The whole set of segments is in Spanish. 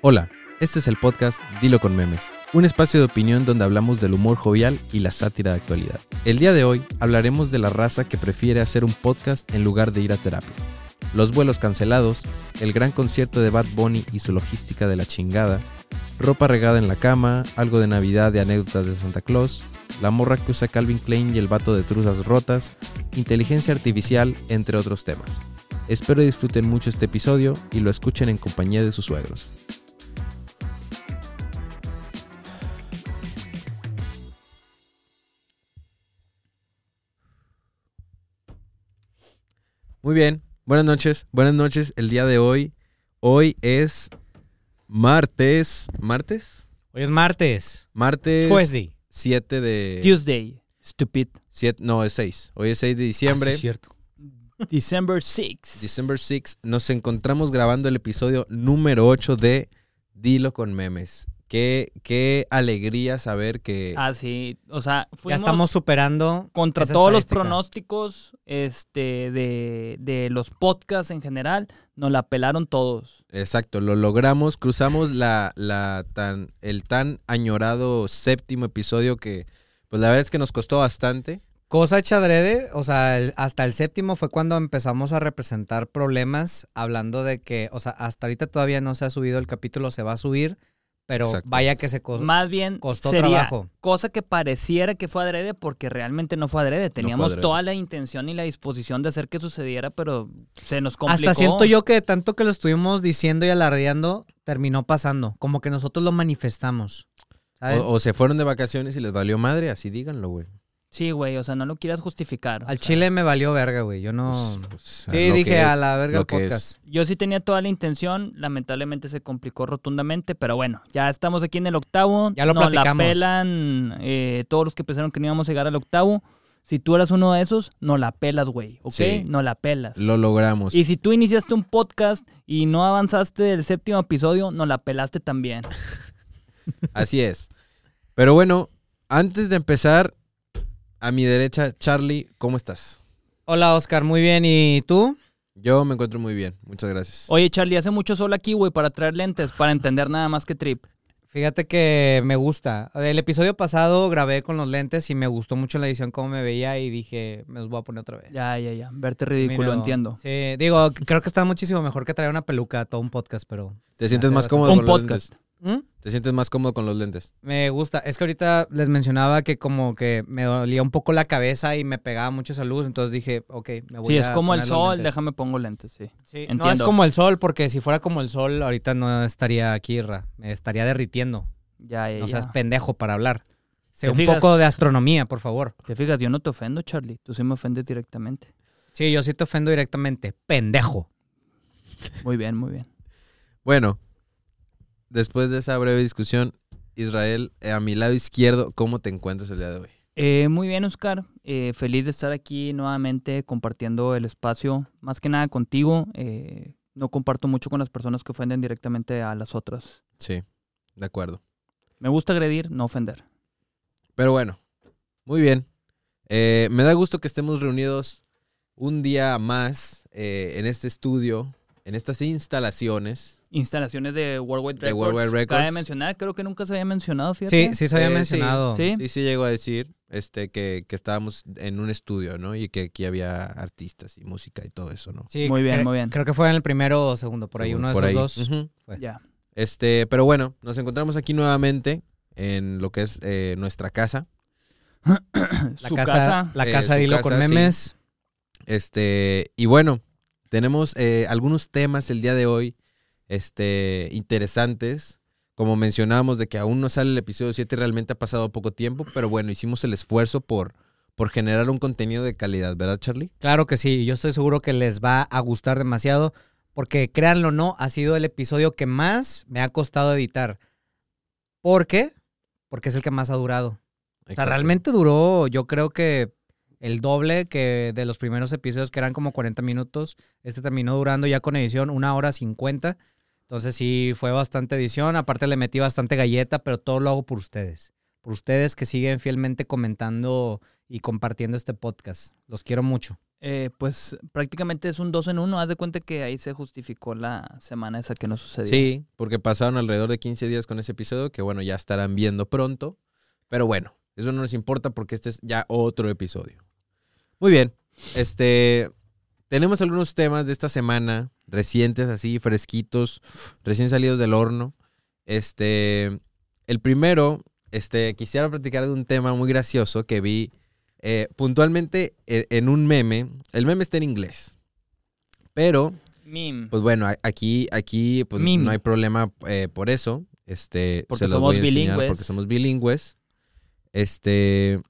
Hola, este es el podcast Dilo con Memes, un espacio de opinión donde hablamos del humor jovial y la sátira de actualidad. El día de hoy hablaremos de la raza que prefiere hacer un podcast en lugar de ir a terapia. Los vuelos cancelados, el gran concierto de Bad Bunny y su logística de la chingada, ropa regada en la cama, algo de Navidad de anécdotas de Santa Claus, la morra que usa Calvin Klein y el vato de truzas rotas, inteligencia artificial, entre otros temas. Espero disfruten mucho este episodio y lo escuchen en compañía de sus suegros. Muy bien, buenas noches, buenas noches. El día de hoy, hoy es martes, ¿martes? Hoy es martes. Martes Tuesday. 7 de... Tuesday. Stupid. siete- no, es 6. Hoy es 6 de diciembre. Ah, sí, cierto. December 6. December 6, nos encontramos grabando el episodio número 8 de Dilo con Memes. Qué, qué alegría saber que... Ah, sí. O sea, Ya estamos superando. contra esa todos los pronósticos este, de, de los podcasts en general. Nos la pelaron todos. Exacto, lo logramos, cruzamos la, la tan, el tan añorado séptimo episodio que, pues la verdad es que nos costó bastante. Cosa hecha adrede, o sea, el- hasta el séptimo fue cuando empezamos a representar problemas, hablando de que, o sea, hasta ahorita todavía no se ha subido el capítulo, se va a subir, pero Exacto. vaya que se co- Más bien costó sería trabajo. cosa que pareciera que fue adrede porque realmente no fue adrede. Teníamos adrede. toda la intención y la disposición de hacer que sucediera, pero se nos complicó. Hasta siento yo que de tanto que lo estuvimos diciendo y alardeando, terminó pasando, como que nosotros lo manifestamos. O, o se fueron de vacaciones y les valió madre, así díganlo, güey. Sí, güey, o sea, no lo quieras justificar. Al sea, chile me valió verga, güey, yo no... Pues, pues, sí, dije a la verga el podcast. Yo sí tenía toda la intención, lamentablemente se complicó rotundamente, pero bueno, ya estamos aquí en el octavo. Ya lo Nos platicamos. la pelan eh, todos los que pensaron que no íbamos a llegar al octavo. Si tú eras uno de esos, no la pelas, güey, ¿ok? Sí. No la pelas. Lo logramos. Y si tú iniciaste un podcast y no avanzaste del séptimo episodio, no la pelaste también. Así es. Pero bueno, antes de empezar, a mi derecha, Charlie, ¿cómo estás? Hola Oscar, muy bien, ¿y tú? Yo me encuentro muy bien, muchas gracias. Oye, Charlie, hace mucho sol aquí, güey, para traer lentes, para entender nada más que trip. Fíjate que me gusta. El episodio pasado grabé con los lentes y me gustó mucho la edición cómo me veía y dije, me los voy a poner otra vez. Ya, ya, ya. Verte ridículo, Mira, entiendo. Sí, digo, creo que está muchísimo mejor que traer una peluca a todo un podcast, pero... ¿Te sientes más cómodo Un con los podcast. lentes? ¿Mm? ¿Te sientes más cómodo con los lentes? Me gusta. Es que ahorita les mencionaba que como que me dolía un poco la cabeza y me pegaba mucho esa luz, entonces dije, ok, me voy Sí, a es como el sol, déjame pongo lentes, sí. Sí, no es como el sol, porque si fuera como el sol, ahorita no estaría aquí, Ra. Me estaría derritiendo. Ya, ya, No ya. seas pendejo para hablar. Sé ¿Te un fijas? poco de astronomía, por favor. Te fijas, yo no te ofendo, Charlie. Tú sí me ofendes directamente. Sí, yo sí te ofendo directamente. Pendejo. Muy bien, muy bien. Bueno, después de esa breve discusión, Israel, eh, a mi lado izquierdo, ¿cómo te encuentras el día de hoy? Eh, muy bien, Oscar. Eh, feliz de estar aquí nuevamente compartiendo el espacio. Más que nada contigo. Eh, no comparto mucho con las personas que ofenden directamente a las otras. Sí, de acuerdo. Me gusta agredir, no ofender. Pero bueno, muy bien. Eh, me da gusto que estemos reunidos un día más en este estudio, en estas instalaciones. Instalaciones de Worldwide De Records. Worldwide Records. Cabe mencionar, creo que nunca se había mencionado, fíjate. Sí, sí se había Eh, mencionado. Sí. Sí, sí llegó a decir este, que, que estábamos en un estudio, ¿no? Y que aquí había artistas y música y todo eso, ¿no? Sí, Muy bien, muy bien. Creo que fue en el primero o segundo, por ahí, Según- uno de por esos ahí. dos. Fue. Ya. Este, pero bueno, nos encontramos aquí nuevamente en lo que es eh, nuestra casa. La Su casa, casa. la Eh, casa su de hilo casa, con sí. memes. Este, y bueno, tenemos eh, algunos temas el día de hoy, este, interesantes. Como mencionábamos de que aún no sale el episodio 7, realmente ha pasado poco tiempo, pero bueno, hicimos el esfuerzo por, por generar un contenido de calidad, ¿verdad, Charlie? Claro que sí, yo estoy seguro que les va a gustar demasiado, porque créanlo o no, ha sido el episodio que más me ha costado editar. ¿Por qué? Porque es el que más ha durado. O sea, realmente duró, yo creo que el doble que de los primeros episodios, que eran como 40 minutos. Este terminó durando ya con edición una hora 50. Entonces sí, fue bastante edición. Aparte le metí bastante galleta, pero todo lo hago por ustedes. Por ustedes que siguen fielmente comentando y compartiendo este podcast. Los quiero mucho. Eh, pues prácticamente es un dos en uno. Haz de cuenta que ahí se justificó la semana esa que no sucedió. Sí, porque pasaron alrededor de 15 días con ese episodio que bueno, ya estarán viendo pronto. Pero bueno, eso no nos importa porque este es ya otro episodio. Muy bien, este, tenemos algunos temas de esta semana recientes, así fresquitos, recién salidos del horno. Este, el primero, este, quisiera platicar de un tema muy gracioso que vi eh, puntualmente e- en un meme. El meme está en inglés, pero Mim. pues bueno, a- aquí, aquí pues, Meme. no hay problema eh, por eso. Este, Porque se los somos voy a enseñar bilingües. Porque somos bilingües. Este,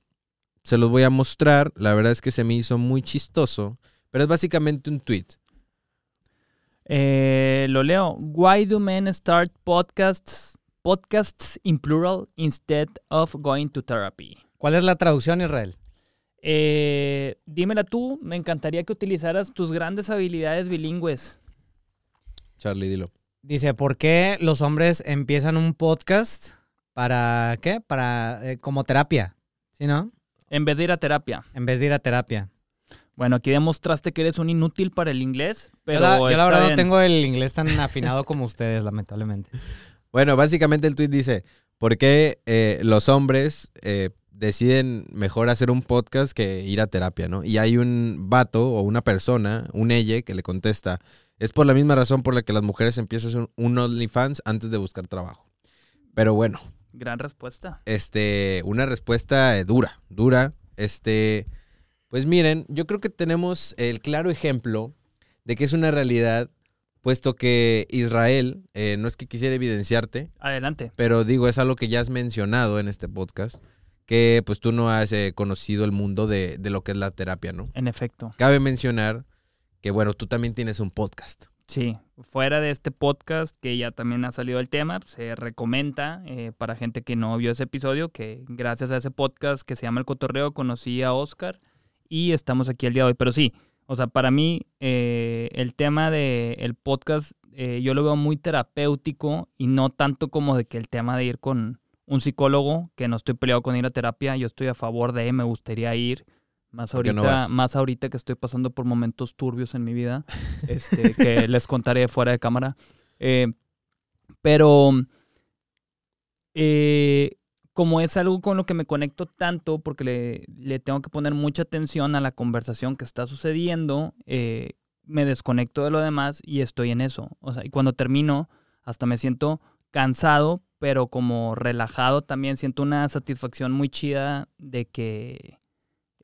se los voy a mostrar. La verdad es que se me hizo muy chistoso, pero es básicamente un tweet. Eh, lo leo. Why do men start podcasts, podcasts in plural instead of going to therapy? ¿Cuál es la traducción, Israel? Eh, dímela tú. Me encantaría que utilizaras tus grandes habilidades bilingües. Charlie, dilo. Dice, ¿por qué los hombres empiezan un podcast para qué? Para eh, como terapia, ¿sí no? En vez de ir a terapia. En vez de ir a terapia. Bueno, aquí demostraste que eres un inútil para el inglés, pero yo la, yo la está verdad bien. no tengo el inglés tan afinado como ustedes, lamentablemente. Bueno, básicamente el tweet dice, ¿por qué eh, los hombres eh, deciden mejor hacer un podcast que ir a terapia, no? Y hay un vato o una persona, un ella, que le contesta, es por la misma razón por la que las mujeres empiezan a hacer un OnlyFans antes de buscar trabajo. Pero bueno, Gran respuesta. este, una respuesta eh, dura, dura. Este, pues miren, yo creo que tenemos el claro ejemplo de que es una realidad, puesto que Israel, eh, no es que quisiera evidenciarte, Adelante. pero digo, es algo que ya has mencionado en este podcast, que pues tú no has eh, conocido el mundo de, de lo que es la terapia, ¿no? En efecto. Cabe mencionar que, bueno, tú también tienes un podcast. Sí, fuera de este podcast que ya también ha salido el tema, se recomienda eh, para gente que no vio ese episodio que gracias a ese podcast que se llama El Cotorreo conocí a Oscar y estamos aquí el día de hoy. Pero sí, o sea, para mí eh, el tema del el podcast eh, yo lo veo muy terapéutico y no tanto como de que el tema de ir con un psicólogo, que no estoy peleado con ir a terapia, yo estoy a favor de, me gustaría ir. Más ¿Por qué ahorita, no más ahorita que estoy pasando por momentos turbios en mi vida, este, que les contaré fuera de cámara. Eh, pero eh, como es algo con lo que me conecto tanto, porque le, le tengo que poner mucha atención a la conversación que está sucediendo, eh, me desconecto de lo demás y estoy en eso. O sea, y cuando termino, hasta me siento cansado, pero como relajado también siento una satisfacción muy chida de que,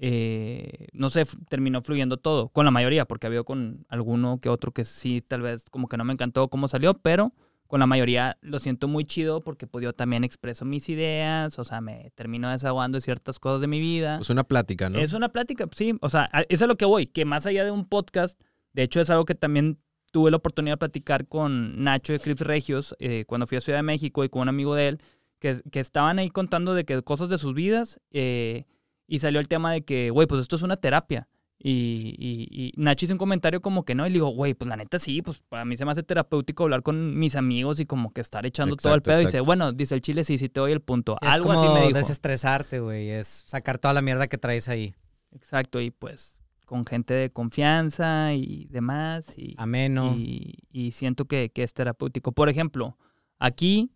eh, no sé, terminó fluyendo todo, con la mayoría, porque había con alguno que otro que sí, tal vez como que no me encantó cómo salió, pero con la mayoría lo siento muy chido porque pues, yo también expreso mis ideas, o sea, me termino desahogando de ciertas cosas de mi vida. Es una plática, ¿no? Es una plática, sí. O sea, a- es a lo que voy, que más allá de un podcast, de hecho es algo que también tuve la oportunidad de platicar con Nacho de Crips Regios eh, cuando fui a Ciudad de México y con un amigo de él, que, que estaban ahí contando de que cosas de sus vidas eh, y salió el tema de que, güey, pues esto es una terapia. Y, y- y Nacho hizo un comentario como que no, y le digo, güey, pues la neta sí, pues para mí se me hace terapéutico hablar con mis amigos y como que estar echando todo el Exacto, pedo. Y dice, bueno, dice el chile, sí, sí te doy el punto. Es Algo como así me dijo. desestresarte, güey. Es sacar toda la mierda que traes ahí. Exacto, y pues con gente de confianza y demás. Y, Ameno. y, y siento que, que es terapéutico. Por ejemplo, aquí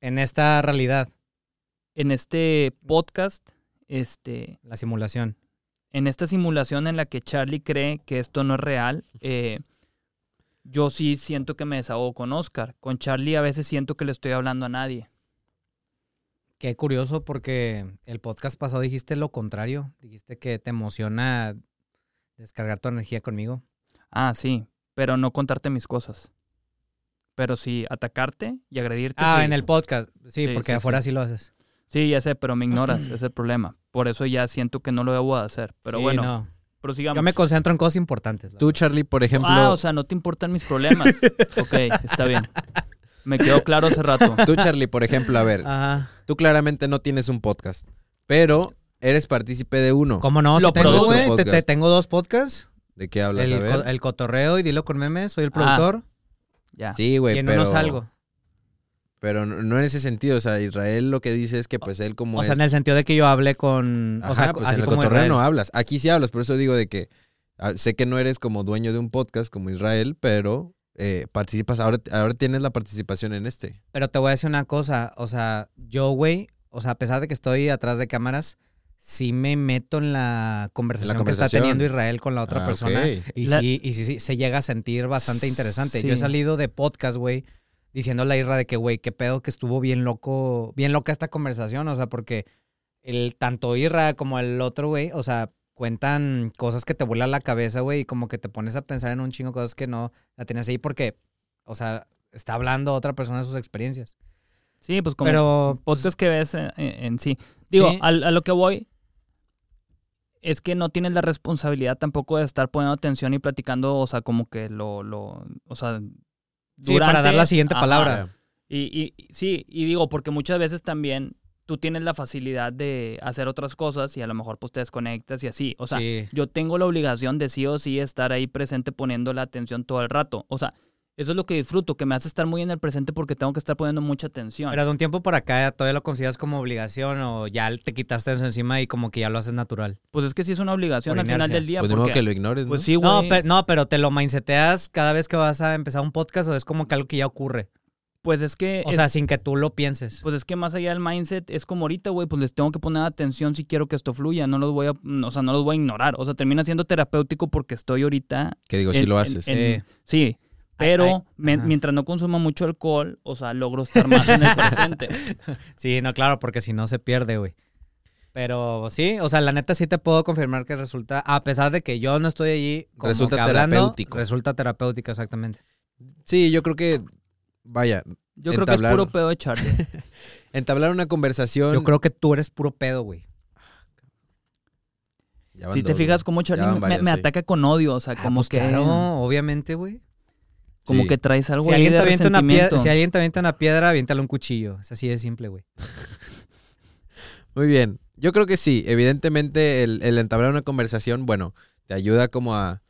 En esta realidad, en este podcast, este, la simulación. en esta simulación en la que Charlie cree que esto no es real, eh, yo sí siento que me desahogo con Oscar. Con Charlie a veces siento que le estoy hablando a nadie. Qué curioso porque el podcast pasado dijiste lo contrario. Dijiste que te emociona descargar tu energía conmigo. Ah, sí, pero no contarte mis cosas. Pero sí atacarte y agredirte. Ah, sí. en el podcast. Sí, Sí, porque sí, afuera sí. sí lo haces. Sí, ya sé, pero me ignoras, ese es el problema. Por eso ya siento que no lo debo de hacer. Pero Sí, bueno, no. prosigamos. Yo me concentro en cosas importantes. Tú, Charlie, por ejemplo, Ah, o sea, no te importan mis problemas. ok, está bien. Me quedó claro hace rato. tú, Charlie, por ejemplo, a ver. Ajá. tú claramente no tienes un podcast, pero eres partícipe de uno. ¿Cómo no? Lo Si tengo. Te, tengo dos podcasts. ¿De qué hablas? a El, ver. co- el cotorreo y dilo con memes. Soy el Ah, productor. Ya. Sí, güey, y en pero... uno salgo. Pero no no en ese sentido, o sea, Israel lo que dice es que pues él como O sea, es... en el sentido de que yo hable con. Ajá, o sea, pues así en el como cotorreo Israel. no hablas. Aquí sí hablas, por eso digo de que ah, sé que no eres como dueño de un podcast como Israel, pero eh, participas, ahora, ahora tienes la participación en este. Pero te voy a decir una cosa. O sea, yo, güey, o sea, a pesar de que estoy atrás de cámaras, sí me meto en la conversación, que está teniendo Israel con la otra Ah, persona. Y, La- sí, y sí, sí, se llega a sentir bastante interesante. Yo he salido de podcast, güey, diciéndole a Isra de que, güey, qué pedo que estuvo bien loco, bien loca esta conversación. O sea, porque el tanto Isra como el otro, güey, o sea, cuentan cosas que te vuelan la cabeza, güey, y como que te pones a pensar en un chingo de cosas que no la tienes ahí porque, o sea, está hablando otra persona de sus experiencias. Sí, pues como Pero, pues, podcast que ves en, en sí. Digo, Sí. al- a, lo que voy es que no tienes la responsabilidad tampoco de estar poniendo atención y platicando, o sea, como que lo, lo o sea, Sí, para dar la siguiente Ajá. palabra. Y, y- y- sí, y digo, porque muchas veces también tú tienes la facilidad de hacer otras cosas y a lo mejor pues te desconectas y así. O sea, sí. yo tengo la obligación de sí o sí estar ahí presente poniendo la atención todo el rato. O sea, eso es lo que disfruto, que me hace estar muy en el presente porque tengo que estar poniendo mucha atención. Pero de un tiempo por acá todavía lo consideras como obligación o ya te quitaste eso encima y como que ya lo haces natural. Pues es que sí es una obligación Por al final del día. Pues porque, que lo ignores, ¿no? pues sí, No, güey. pero, no, pero te lo mindseteas cada vez que vas a empezar un podcast o es como que algo que ya ocurre. Pues es que... O es- sea, sin que tú lo pienses. Pues es que más allá del mindset es como ahorita, güey, pues les tengo que poner atención si quiero que esto fluya, no los voy a, o sea, no los voy a ignorar, o sea, termina siendo terapéutico porque estoy ahorita Que digo, sí en- lo en- haces. en- Sí. sí, pero Ay, ay, mientras no consuma mucho alcohol, o sea, logro estar más en el presente. Sí, no, claro, porque si no se pierde, güey. Pero sí, o sea, la neta sí te puedo confirmar que resulta, a pesar de que yo no estoy allí, como Resulta que hablando, terapéutico. Resulta terapéutico, exactamente. Sí, yo creo que, vaya, Yo creo que es puro pedo de Charlie. entablar una conversación... Yo creo que tú eres puro pedo, güey. Si te fijas cómo Charlie me, varias, me sí. ataca con odio, o sea, Ah, como pues que Claro, obviamente, güey. Como Sí. que traes algo Si ahí de una si alguien te avienta una piedra, aviéntale un cuchillo. Es así de simple, güey. Muy bien. Yo creo que sí. Evidentemente, el, el entablar una conversación, bueno, te ayuda como a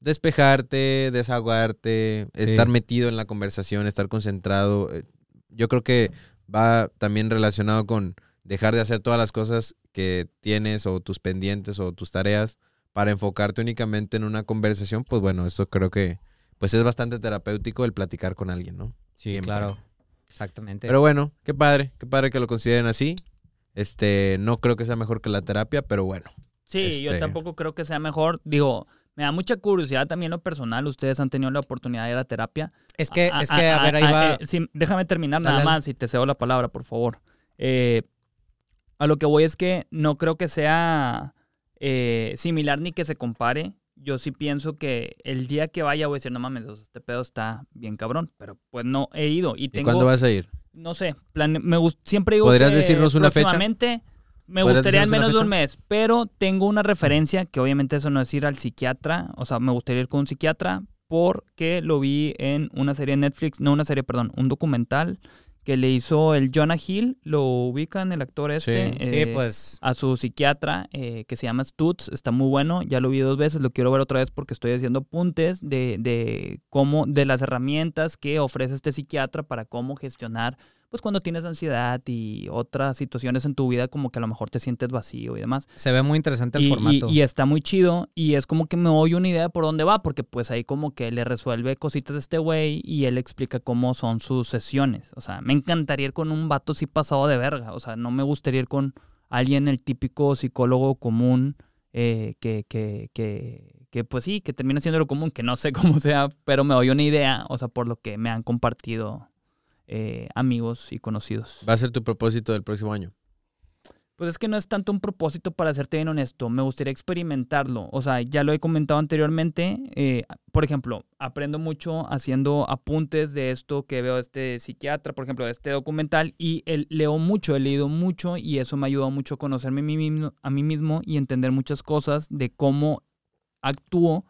despejarte, desahogarte, estar metido en la conversación, estar concentrado. Eh, Yo creo que va también relacionado con dejar de hacer todas las cosas que tienes o tus pendientes o tus tareas para enfocarte únicamente en una conversación. Pues bueno, eso creo que pues es bastante terapéutico el platicar con alguien, ¿no? Sí, Siempre. claro. Exactamente. Pero bueno, qué padre, qué padre que lo consideren así. Este, no creo que sea mejor que la terapia, pero bueno. Sí, yo Este- tampoco creo que sea mejor. Digo, me da mucha curiosidad también lo personal. Ustedes han tenido la oportunidad de ir a terapia. es que, Ah, es que, ah, a ver, ahí ah, va. eh, sí, déjame terminar Dale, nada dale. más y te cedo la palabra, por favor. Eh, a lo que voy es que no creo que sea eh, similar ni que se compare. Yo sí pienso que el día que vaya voy a decir, no mames, este pedo está bien cabrón. Pero pues no he ido y ¿Y tengo, cuándo vas a ir? no sé, plane- me gust- siempre digo ¿Podrías que decirnos una fecha? Me ¿Podrías gustaría una menos de un mes, pero tengo una referencia que obviamente eso no es ir al psiquiatra, o sea, me gustaría ir con un psiquiatra porque lo vi en una serie de Netflix, no una serie, perdón, un documental que le hizo el Jonah Hill, lo ubican el actor este, Sí. Sí, eh, pues. a su psiquiatra eh, que se llama Stutz, está muy bueno, ya lo vi dos veces, lo quiero ver otra vez porque estoy haciendo apuntes de, de cómo, de las herramientas que ofrece este psiquiatra para cómo gestionar, pues cuando tienes ansiedad y otras situaciones en tu vida como que a lo mejor te sientes vacío y demás. Se ve muy interesante el Y, formato. y está muy chido y es como que me doy una idea por dónde va, porque pues ahí como que le resuelve cositas a este güey y él explica cómo son sus sesiones. O sea, me encantaría ir con un vato así pasado de verga. O sea, no me gustaría ir con alguien, el típico psicólogo común, eh, que, que, que, que pues sí, que termina siendo lo común, que no sé cómo sea, pero me doy una idea, o sea, por lo que me han compartido eh, amigos y conocidos. Va a ser tu propósito del próximo año. Pues es que no es tanto un propósito para serte bien honesto, me gustaría experimentarlo. O sea, ya lo he comentado anteriormente. eh, por ejemplo, aprendo mucho haciendo apuntes de esto que veo de este psiquiatra, por ejemplo, de este documental, y el- leo mucho, he leído mucho y eso me ha ayudado mucho a conocerme a mí mismo, a mí mismo y entender muchas cosas de cómo actúo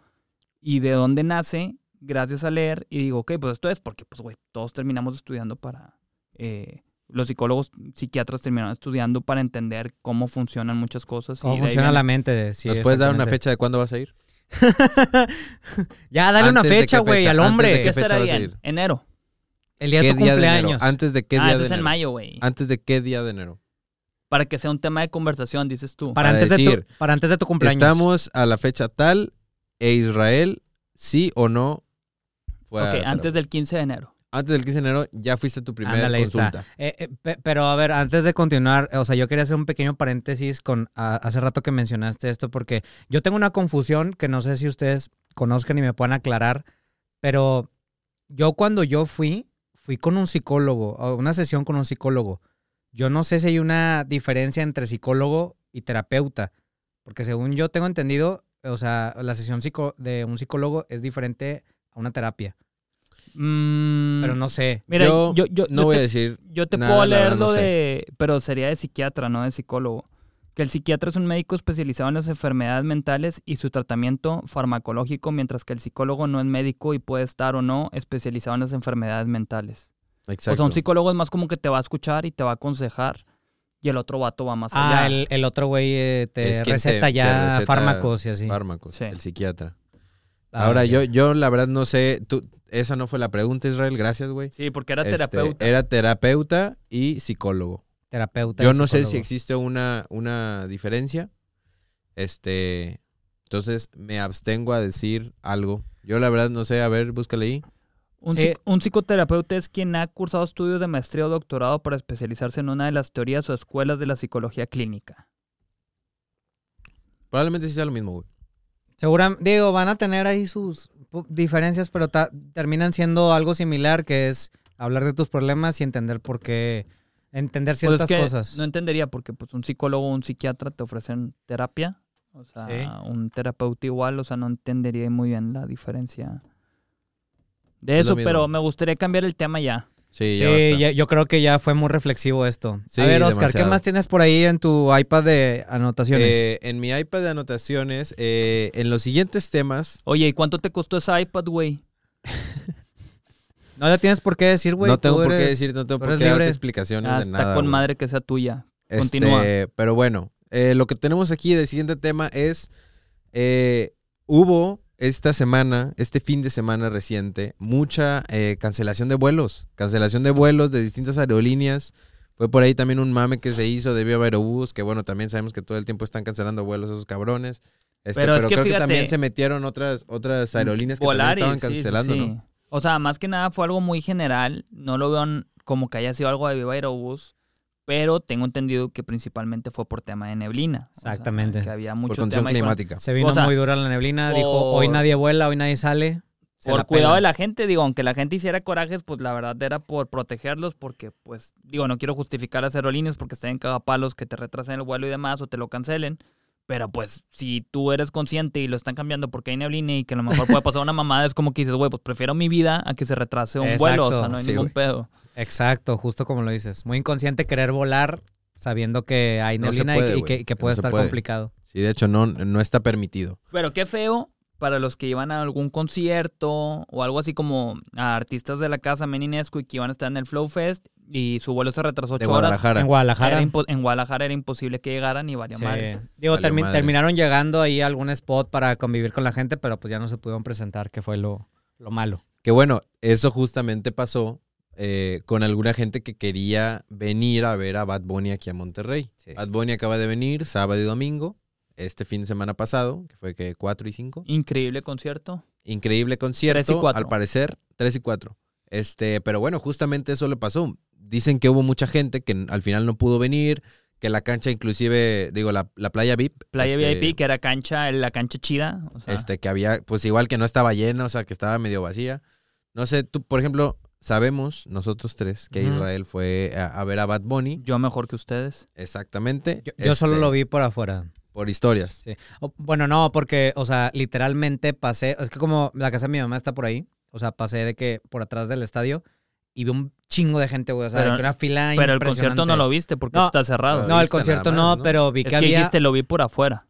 y de dónde nace gracias a leer. Y digo, ok, pues esto es porque, pues, güey, todos terminamos estudiando para... eh, los psicólogos, psiquiatras terminaron estudiando para entender cómo funcionan muchas cosas. ¿Cómo y de funciona viene- la mente? Sí, ¿Nos puedes dar una fecha de cuándo vas a ir? ya, dale una Antes de fecha, güey, al hombre. de ¿Qué bien? ir? Enero. El día de ¿Qué tu día de cumpleaños. ¿Antes de qué ah, día eso de es en mayo, güey. ¿Antes de qué día de enero? Para que sea un tema de conversación, dices tú. para, para antes de decir, tu, para antes de tu cumpleaños. Estamos a la fecha tal e Israel, sí o no, fue a antes del 15 de enero. Antes del 15 de enero ya fuiste a tu primera Ándale, consulta. Eh, eh, pe- pero a ver, antes de continuar, o sea, yo quería hacer un pequeño paréntesis con a- hace rato que mencionaste esto, porque yo tengo una confusión que no sé si ustedes conozcan y me puedan aclarar, pero yo cuando yo fui, fui con un psicólogo, a una sesión con un psicólogo. Yo no sé si hay una diferencia entre psicólogo y terapeuta, porque según yo tengo entendido, o sea, la sesión psico- de un psicólogo es diferente a una terapia, Mm, pero no sé. Mira, yo, yo, yo, no yo voy te, a decir yo te nada, puedo leer no lo sé. de. Pero sería de psiquiatra, no de psicólogo. Que el psiquiatra es un médico especializado en las enfermedades mentales y su tratamiento farmacológico, mientras que el psicólogo no es médico y puede estar o no especializado en las enfermedades mentales. Exacto. O sea, un psicólogo es más como que te va a escuchar y te va a aconsejar, y el otro vato va más Ah, allá. el, el otro güey eh, te receta te- te ya fármacos y así. fármacos, Sí. el psiquiatra. Ah, Ahora, yo, yo la verdad no sé, tú, esa no fue la pregunta, Israel, gracias, güey. Sí, porque era Este, terapeuta. era terapeuta y psicólogo. Terapeuta. Yo y no sé si existe una, una diferencia. Este, entonces me abstengo a decir algo. Yo la verdad no sé, a ver, búscale ahí. Un, Sí. psic- un psicoterapeuta es quien ha cursado estudios de maestría o doctorado para especializarse en una de las teorías o escuelas de la psicología clínica. Probablemente sí sea lo mismo, güey. Seguramente, digo, van a tener ahí sus diferencias, pero terminan siendo algo similar, que es hablar de tus problemas y entender por qué, entender Pues ciertas es que cosas. no entendería porque pues un psicólogo o un psiquiatra te ofrecen terapia, o sea, Sí. un terapeuta igual, o sea, no entendería muy bien la diferencia de eso, pero me gustaría cambiar el tema ya. Sí, Sí, ya ya- yo creo que ya fue muy reflexivo esto. Sí, a ver, Oscar, ¿qué más tienes por ahí en tu iPad de anotaciones? Eh, en mi iPad de anotaciones, eh, en los siguientes temas, Oye, ¿y cuánto te costó ese iPad, güey? no le tienes por qué decir, güey. no tengo tú por qué decir, no tengo por qué darte explicaciones Ah, de está nada. con güey. madre que sea tuya. Este, Continúa. Pero bueno, eh, lo que tenemos aquí de siguiente tema es, eh, hubo esta semana, este fin de semana reciente, mucha eh, cancelación de vuelos, cancelación de vuelos de distintas aerolíneas. Fue por ahí también un mame que se hizo de Viva Aerobús, que bueno, también sabemos que todo el tiempo están cancelando vuelos esos cabrones. Este, Pero pero es que creo que también se metieron otras, otras aerolíneas que Volaris, estaban cancelando, sí. ¿no? O sea, más que nada fue algo muy general. No lo veo como que haya sido algo de Viva Aerobús, pero tengo entendido que principalmente fue por tema de neblina. O sea, Exactamente. que había Por mucho condición tema con- climática. Se vino o sea, muy dura la neblina, dijo, por- hoy nadie vuela, hoy nadie sale. Por cuidado de la gente, digo, aunque la gente hiciera corajes, pues la verdad era por protegerlos, porque, pues, digo, no quiero justificar a las aerolíneas porque estén en cagapalos que te retrasen el vuelo y demás o te lo cancelen. Pero pues, si tú eres consciente y lo están cambiando porque hay neblina y que a lo mejor puede pasar una mamada, es como que dices, güey, pues prefiero mi vida a que se retrase un vuelo. O sea, no hay Sí, ningún pedo. Exacto, justo como lo dices. Muy inconsciente querer volar sabiendo que hay neblina y- puede, y, güey, que, y que que puede no estar puede. complicado. Sí, de hecho no, no está permitido. Pero qué feo para los que iban a algún concierto o algo así como a artistas de la casa Meninesco y que iban a estar en el Flow Fest y su vuelo se retrasó De ocho horas. Guadalajara. En Era Guadalajara. impo- en Guadalajara era imposible que llegaran y valía sí. madre. Digo, Valió termi- madre. terminaron llegando ahí a algún spot para convivir con la gente, pero pues ya no se pudieron presentar, que fue lo, lo malo. Que bueno, eso justamente pasó eh, con alguna gente que quería venir a ver a Bad Bunny aquí a Monterrey. Sí. Bad Bunny acaba de venir sábado y domingo, este fin de semana pasado, que fue que 4 y 5. Increíble concierto. Increíble Tres concierto, y cuatro. al parecer, 3 y 4. Este, pero bueno, justamente eso le pasó. Dicen que hubo mucha gente que al final no pudo venir, que la cancha inclusive, digo, la, la playa VIP. Playa este, VIP, que era cancha, la cancha chida. O sea, este, que había, pues igual que no estaba llena, o sea, que estaba medio vacía. No sé, tú, por ejemplo, sabemos, nosotros tres, que. Israel fue a, a ver a Bad Bunny, yo mejor que ustedes. exactamente. Yo, yo solo este, lo vi por afuera. Por historias. O- bueno, no, porque, o sea, literalmente pasé, es que como la casa de mi mamá está por ahí, o sea, pasé de que por atrás del estadio y vi un chingo de gente, güey, o sea, Pero- de que una fila Pero el concierto no lo vi. viste porque No. está cerrado. No, el concierto no, más, ¿no? pero vi es que que había, dijiste, lo vi por afuera.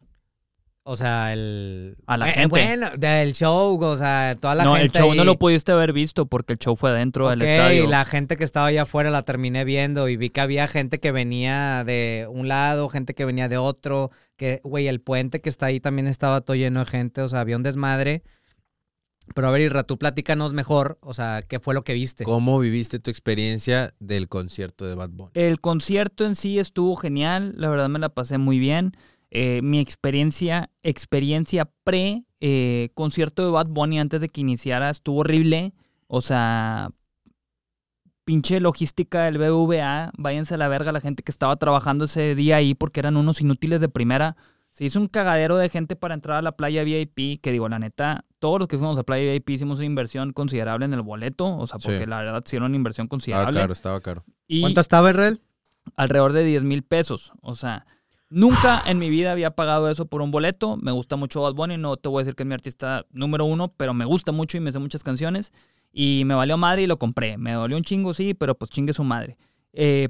O sea, el... A la Eh, gente. Bueno, del show, o sea, toda la no, gente el show no lo pudiste haber visto porque el show fue adentro del estadio. y la gente que estaba allá afuera la terminé viendo y vi que había gente que venía de un lado, gente que venía de otro, que, güey, el puente que está ahí también estaba todo lleno de gente, o sea, había un desmadre. Pero a ver, Irra, tú platícanos mejor, o sea, ¿qué fue lo que viste? ¿Cómo viviste tu experiencia del concierto de Bad Bunny? El concierto en sí estuvo genial, la verdad me la pasé muy bien. Eh, mi experiencia, experiencia pre eh, concierto de Bad Bunny antes de que iniciara estuvo horrible. O sea, pinche logística del BVA, váyanse a la verga la gente que estaba trabajando ese día ahí porque eran unos inútiles de primera. Se hizo un cagadero de gente para entrar a la playa VIP, que digo, la neta, todos los que fuimos a playa VIP hicimos una inversión considerable en el boleto, o sea, porque Sí. la verdad hicieron una inversión Estaba considerable. caro, estaba caro. Y ¿Cuánto estaba, Israel? alrededor de 10 mil pesos, o sea, nunca en mi vida había pagado eso por un boleto. Me gusta mucho Bad Bunny, no te voy a decir que es mi artista número uno, pero me gusta mucho y me sé muchas canciones. Y me valió madre y lo compré. Me dolió un chingo, sí, pero pues chingue su madre. Eh,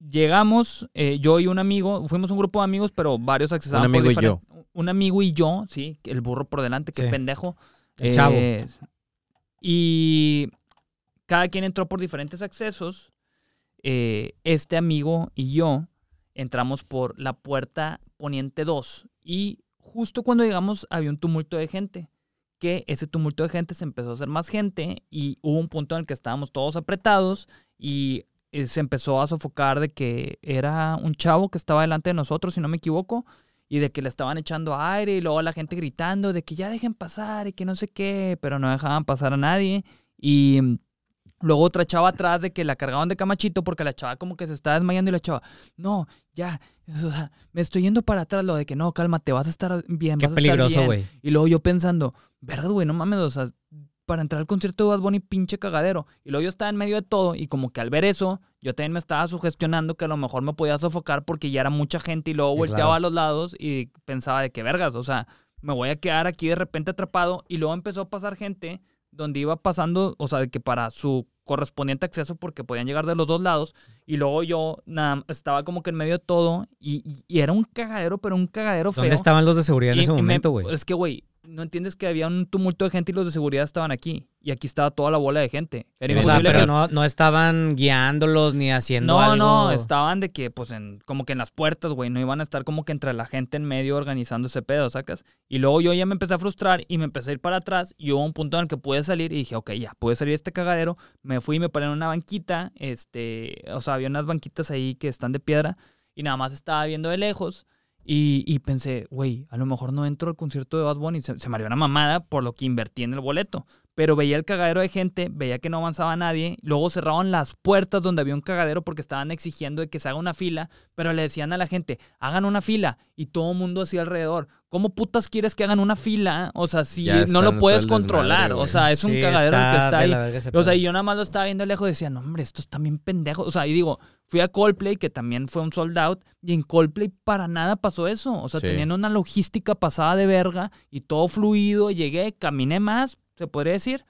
llegamos, eh, yo y un amigo, fuimos un grupo de amigos, pero varios accesaban Un por amigo y diferen- Un amigo y yo, sí, el burro por delante, qué Sí. pendejo. El chavo. Eh, Y cada quien entró por diferentes accesos. Este amigo y yo entramos por la puerta poniente 2 y justo cuando llegamos había un tumulto de gente, que ese tumulto de gente se empezó a hacer más gente y hubo un punto en el que estábamos todos apretados y eh, se empezó a sofocar de que era un chavo que estaba delante de nosotros, si no me equivoco, y de que le estaban echando aire y luego la gente gritando de que ya dejen pasar y que no sé qué, pero no dejaban pasar a nadie y luego otra chava atrás de que la cargaban de camachito porque la chava como que se estaba desmayando y la chava, no, ya, o sea, me estoy yendo para atrás, lo de que no, cálmate, vas a estar bien, Qué vas a estar peligroso, bien". güey. Y luego yo pensando, verdad, güey, no mames, o sea, para entrar al concierto de Bad Bunny, pinche cagadero. Y luego yo estaba en medio de todo y como que al ver eso, yo también me estaba sugestionando que a lo mejor me podía sofocar porque ya era mucha gente y luego Sí, volteaba claro. a los lados y pensaba de que vergas, o sea, me voy a quedar aquí de repente atrapado y luego empezó a pasar gente donde iba pasando, o sea, de que para su correspondiente acceso porque podían llegar de los dos lados y luego yo nada, estaba como que en medio de todo y, y- y era un cagadero, pero un cagadero feo. ¿Dónde estaban los de seguridad en ese momento, güey? Es que, güey, no entiendes que había un tumulto de gente y los de seguridad estaban aquí. Y aquí estaba toda la bola de gente. Era O sea, imposible pero que- no, no estaban guiándolos ni haciendo no, algo. no, estaban de que, pues, en, como que en las puertas, güey, no iban a estar como que entre la gente en medio organizando ese pedo, ¿sacas? Y luego yo ya me empecé a frustrar y me empecé a ir para atrás y hubo un punto en el que pude salir y dije, ok, ya, pude salir de este cagadero. Me fui y me paré en una banquita, este, o sea, había unas banquitas ahí que están de piedra y nada más estaba viendo de lejos y, y pensé, güey, a lo mejor no entro al concierto de Bad Bunny. Se, se me haría una mamada por lo que invertí en el boleto. Pero veía el cagadero de gente, veía que no avanzaba nadie. Luego cerraban las puertas donde había un cagadero porque estaban exigiendo de que se haga una fila. Pero le decían a la gente, hagan una fila. Y todo el mundo así alrededor. ¿Cómo putas quieres que hagan una fila? O sea, si Ya no lo puedes controlar. desmadre, o sea, es un cagadero el que está ahí. O sea, y yo nada más lo estaba viendo lejos y decía, no, hombre, estos están bien pendejos. O sea, y digo, fui a Coldplay, que también fue un sold out, y en Coldplay para nada pasó eso. O sea, Sí. tenían una logística pasada de verga y todo fluido. Llegué, caminé más, se podría decir,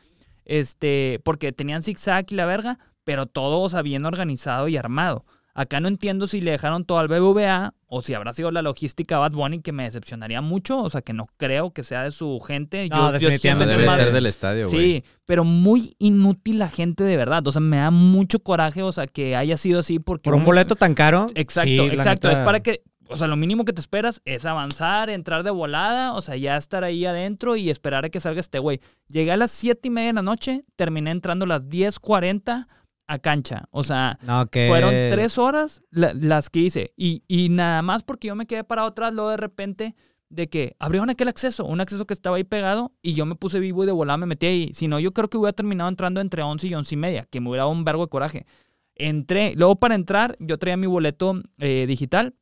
este, porque tenían zigzag y la verga, pero todo, o sea, bien organizado y armado. Acá no entiendo si le dejaron todo al BBVA o si habrá sido la logística Bad Bunny que me decepcionaría mucho. O sea, que no creo que sea de su gente. No, yo, yo definitivamente que debe ser del estadio, güey. Sí, pero muy inútil la gente de verdad. O sea, me da mucho coraje, o sea, que haya sido así porque... Por un boleto tan caro. Exacto, sí, exacto. Es para que, o sea, lo mínimo que te esperas es avanzar, entrar de volada, o sea, ya estar ahí adentro y esperar a que salga este güey. Llegué a las siete y media de la noche, terminé entrando a las 10.40 a cancha. O sea, No, que... fueron tres horas la- las que hice. Y, y nada más porque yo me quedé parado atrás, luego de repente de que abrieron aquel acceso, un acceso que estaba ahí pegado y yo me puse vivo y de volada me metí ahí. Si no, yo creo que hubiera terminado entrando entre 11 y 11 y media, que me hubiera dado un vergo de coraje. Entré, luego para entrar, yo traía mi boleto eh, digital.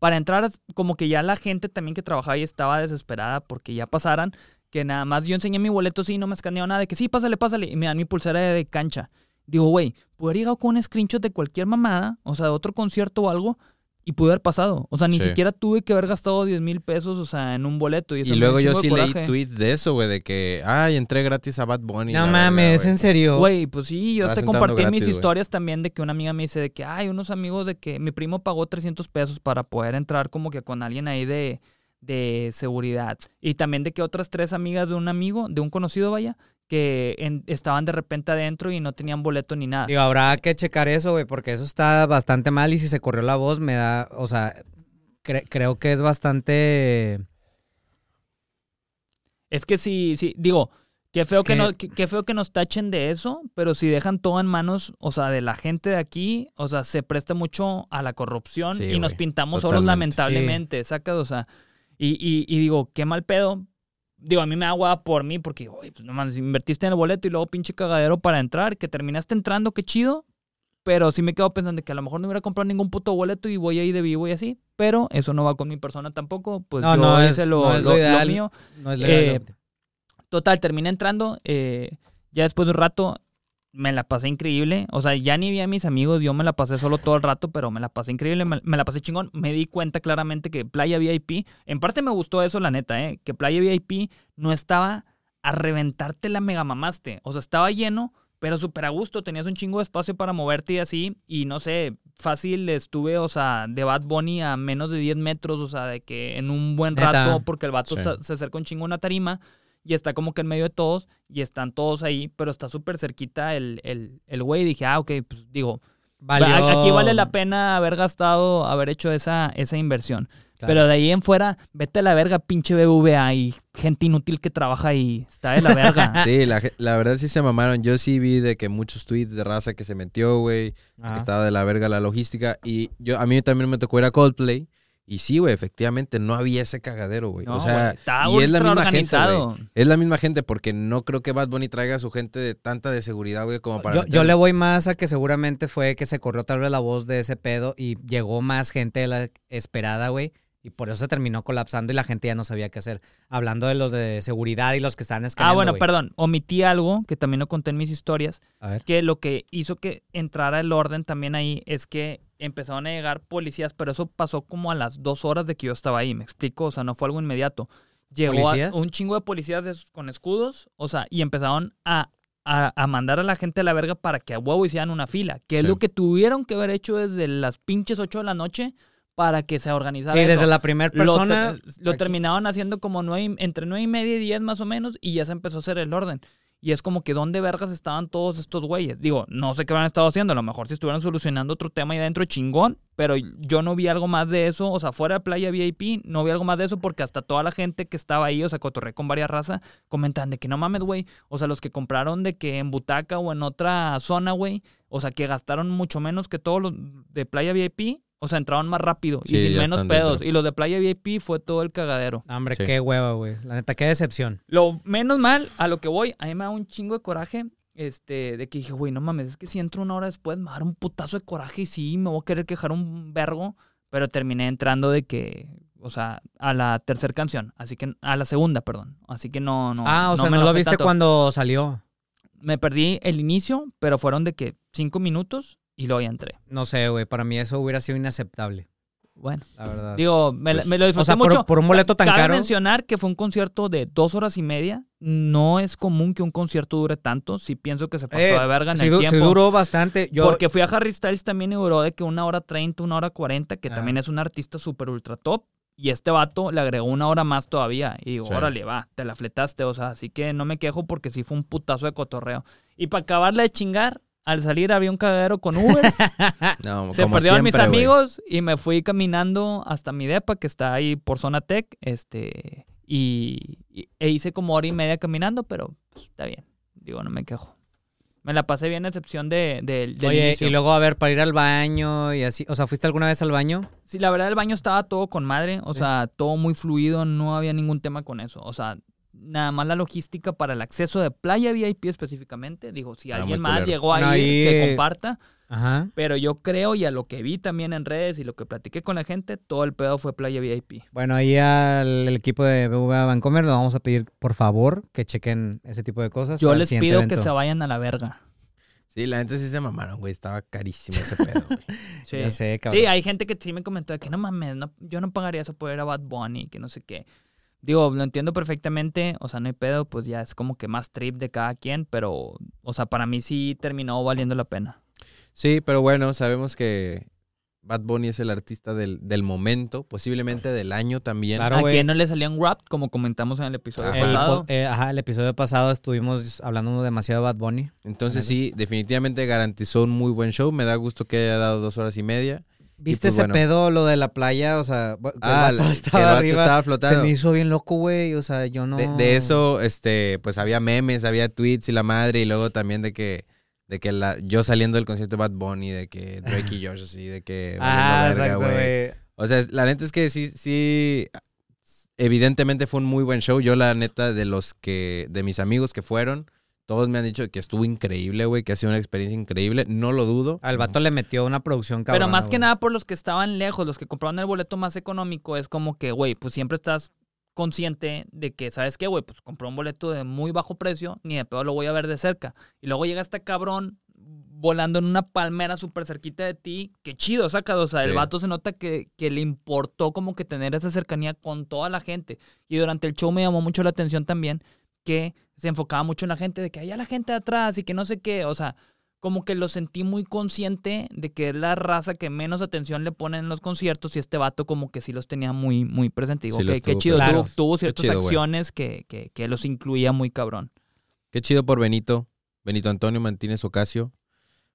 Para entrar, como que ya la gente también que trabajaba ahí estaba desesperada porque ya pasaran, que nada más yo enseñé mi boleto, sí, no me escaneó nada, de que sí, pásale, pásale, y me dan mi pulsera de, cancha. Digo, güey, pude haber llegado con un screenshot de cualquier mamada, o sea, de otro concierto o algo, y pude haber pasado. O sea, ni Sí. siquiera tuve que haber gastado 10 mil pesos, o sea, en un boleto. Y, eso Y luego yo sí leí tweets de eso, güey, de que, ay, entré gratis a Bad Bunny. No mames, ¿es en serio? Güey, pues sí, yo hasta compartí mis historias también de que una amiga me dice de que hay unos amigos de que mi primo pagó 300 pesos para poder entrar como que con alguien ahí de, de seguridad. Y también de que otras tres amigas de un amigo, de un conocido, vaya, que en- estaban de repente adentro y no tenían boleto ni nada. Digo, habrá que checar eso, güey, porque eso está bastante mal y si se corrió la voz me da, o sea, cre- creo que es bastante... Es que sí, sí, digo, Qué feo Es que, que- no, qué, qué feo que nos tachen de eso, pero si dejan todo en manos, o sea, de la gente de aquí, o sea, se presta mucho a la corrupción Sí, y nos pintamos solos lamentablemente, sacas, o sea, y, y- y digo, qué mal pedo. Digo, a mí me da hueva por mí, porque, oye, pues no mames, invertiste en el boleto y luego pinche cagadero para entrar, que terminaste entrando, qué chido. Pero sí me quedo pensando que a lo mejor no hubiera comprado ningún puto boleto y voy ahí de vivo y así. Pero eso no va con mi persona tampoco. Pues No, yo no es- hice lo, no es lo lo- lo ideal. mío. No es Eh, legal. Total, terminé entrando. eh, ya después de un rato me la pasé increíble. O sea, ya ni vi a mis amigos, yo me la pasé solo todo el rato, pero me la pasé increíble, me, me la pasé chingón. Me di cuenta claramente que Playa VIP, en parte me gustó eso, la neta, ¿eh? que Playa VIP no estaba a reventarte la mega mamaste. O sea, estaba lleno, pero súper a gusto. Tenías un chingo de espacio para moverte y así. Y no sé, fácil estuve, o sea, de Bad Bunny a menos de 10 metros, o sea, de que en un buen rato, porque el vato Sí. se, se acerca un chingo a una tarima y está como que en medio de todos y están todos ahí, pero está súper cerquita el, el, el güey. Y dije, ah, ok, pues digo, Valió- aquí vale la pena haber gastado, haber hecho esa, esa inversión. Claro. Pero de ahí en fuera, vete a la verga, pinche BBVA y gente inútil que trabaja ahí. Está de la verga. Sí, la, la verdad sí se mamaron. Yo sí vi de que muchos tweets de raza que se metió, güey. Que estaba de la verga la logística. Y yo a mí también me tocó ir a Coldplay. Y sí, güey, efectivamente no había ese cagadero, güey. No, o sea, y es la misma gente, güey. Es la misma gente porque no creo que Bad Bunny traiga a su gente de tanta de seguridad, güey, como para Yo, yo le voy más a que seguramente fue que se corrió tal vez la voz de ese pedo y llegó más gente de la esperada, güey. Y por eso se terminó colapsando y la gente ya no sabía qué hacer. Hablando de los de seguridad y los que estaban Ah, escaneando, bueno, perdón. Omití algo que también lo conté en mis historias. A ver. que lo que hizo que entrara el orden también ahí es que empezaron a llegar policías, pero eso pasó como a las dos horas de que yo estaba ahí, me explico, o sea, no fue algo inmediato. Llegó a- un chingo de policías de esos con escudos, o sea, y empezaron a, a, a mandar a la gente a la verga para que a huevo hicieran una fila, que es lo que tuvieron que haber hecho desde las pinches 8 de la noche para que se organizara Sí, eso. desde la primera Lo, persona. lo terminaban haciendo como nueve, entre nueve y media y diez más o menos y ya se empezó a hacer el orden. Y es como que ¿dónde vergas estaban todos estos güeyes? Digo, no sé qué habían estado haciendo. A lo mejor si estuvieran solucionando otro tema ahí adentro, chingón. Pero yo no vi algo más de eso. O sea, fuera de Playa VIP, no vi algo más de eso porque hasta toda la gente que estaba ahí, o sea, cotorré con varias razas, comentan de que no mames, güey. O sea, los que compraron de que en butaca o en otra zona, güey. O sea, que gastaron mucho menos que todos los de Playa VIP. O sea, entraron más rápido Sí, y sin menos pedos. dentro. Y los de Playa VIP fue todo el cagadero. No, hombre, Sí. qué hueva, güey. La neta, qué decepción. Lo menos mal, a lo que voy, a mí me da un chingo de coraje. Este, de que dije, güey, no mames, es que si entro una hora después me va a dar un putazo de coraje y sí, me voy a querer quejar un vergo. Pero terminé entrando de que, o sea, a la tercera canción. Así que, a la segunda, perdón. Así que no, no. ah, o sea, me no lo viste tanto. cuando salió. Me perdí el inicio, pero fueron de que cinco minutos y luego ya entré. No sé, güey. Para mí eso hubiera sido inaceptable, Bueno, la verdad. digo, me, Pues, me lo disfruté o sea, por, mucho. por un boleto tan Cabe caro. mencionar que fue un concierto de dos horas y media. No es común que un concierto dure tanto. Sí pienso que se pasó Eh, de verga en el du- sí tiempo. duró bastante. Yo, Porque fui a Harry Styles también y duró de que una hora treinta, una hora cuarenta, que Ah. también es un artista súper ultra top. Y este vato le agregó una hora más todavía. Y digo, Sí. órale, va, te la fletaste. O sea, así que no me quejo porque sí fue un putazo de cotorreo. Y para acabarla de chingar, al salir había un cagadero con Ubers. No, Se perdieron mis siempre, amigos y me fui caminando hasta mi depa, que está ahí por zona tech, este, y, y- e hice como hora y media caminando, pero pues, está bien. Digo, no me quejo. Me la pasé bien a excepción de, de- del Oye, inicio. y luego, a ver, para ir al baño y así. O sea, ¿fuiste alguna vez al baño? Sí, la verdad el baño estaba todo con madre, o Sí. sea, todo muy fluido, no había ningún tema con eso. O sea, nada más la logística para el acceso de playa VIP específicamente. Digo, si Ah, alguien más culero. llegó ahí, que comparta. Ajá. Pero yo creo, y a lo que vi también en redes y lo que platiqué con la gente, todo el pedo fue playa VIP. Bueno, ahí al el equipo de BBVA Vancomer le vamos a pedir, por favor, que chequen ese tipo de cosas. Yo les pido que se vayan a la verga. Sí, la gente sí se mamaron, güey. Estaba carísimo ese pedo, güey. Sí. Ya sé, cabrón. Sí, hay gente que sí me comentó de que no mames, no, yo no pagaría eso por ir a Bad Bunny, que no sé qué. Digo, lo entiendo perfectamente, o sea, no hay pedo, pues ya es como que más trip de cada quien, pero, o sea, para mí sí terminó valiendo la pena. Sí, pero bueno, sabemos que Bad Bunny es el artista del, del momento, posiblemente del año también. Claro, ¿A quién no le salía un rap, como comentamos en el episodio Ajá. El, pasado? eh, ajá, el episodio pasado estuvimos hablando demasiado de Bad Bunny. Entonces sí, definitivamente garantizó un muy buen show. Me da gusto que haya dado dos horas y media. ¿Viste pues, ese bueno. pedo, lo de la playa? O sea, que el Ah, vato la- que el estaba vato arriba. estaba Se flotando. me hizo bien loco, güey. O sea, yo no. De, de eso, este, pues había memes, había tweets y la madre, y luego también de que, de que la, yo saliendo del concierto de Bad Bunny, de que Drake y Josh así, de que Ah, valiendo verga, exacto, güey. O sea, la neta es que sí, sí, evidentemente fue un muy buen show. Yo la neta de los que, de mis amigos que fueron, todos me han dicho que estuvo increíble, güey, que ha sido una experiencia increíble. No lo dudo. Al vato le metió una producción cabrón. Pero más que nada por los que estaban lejos, los que compraron el boleto más económico, es como que, güey, pues siempre estás consciente de que, ¿sabes qué, güey? Pues compré un boleto de muy bajo precio, ni de pedo lo voy a ver de cerca. Y luego llega este cabrón volando en una palmera súper cerquita de ti. Qué chido, saca. O sea, el Sí. vato se nota que, que le importó como que tener esa cercanía con toda la gente. Y durante el show me llamó mucho la atención también que se enfocaba mucho en la gente, de que allá la gente de atrás y que no sé qué. O sea, como que lo sentí muy consciente de que es la raza que menos atención le ponen en los conciertos y este vato como que sí los tenía muy, muy presente. Digo, Sí los "Ok, qué chido, tuvo, Claro. tuvo ciertas chido, acciones que, que, que los incluía muy cabrón. Qué chido por Benito. Benito Antonio Martínez Ocasio.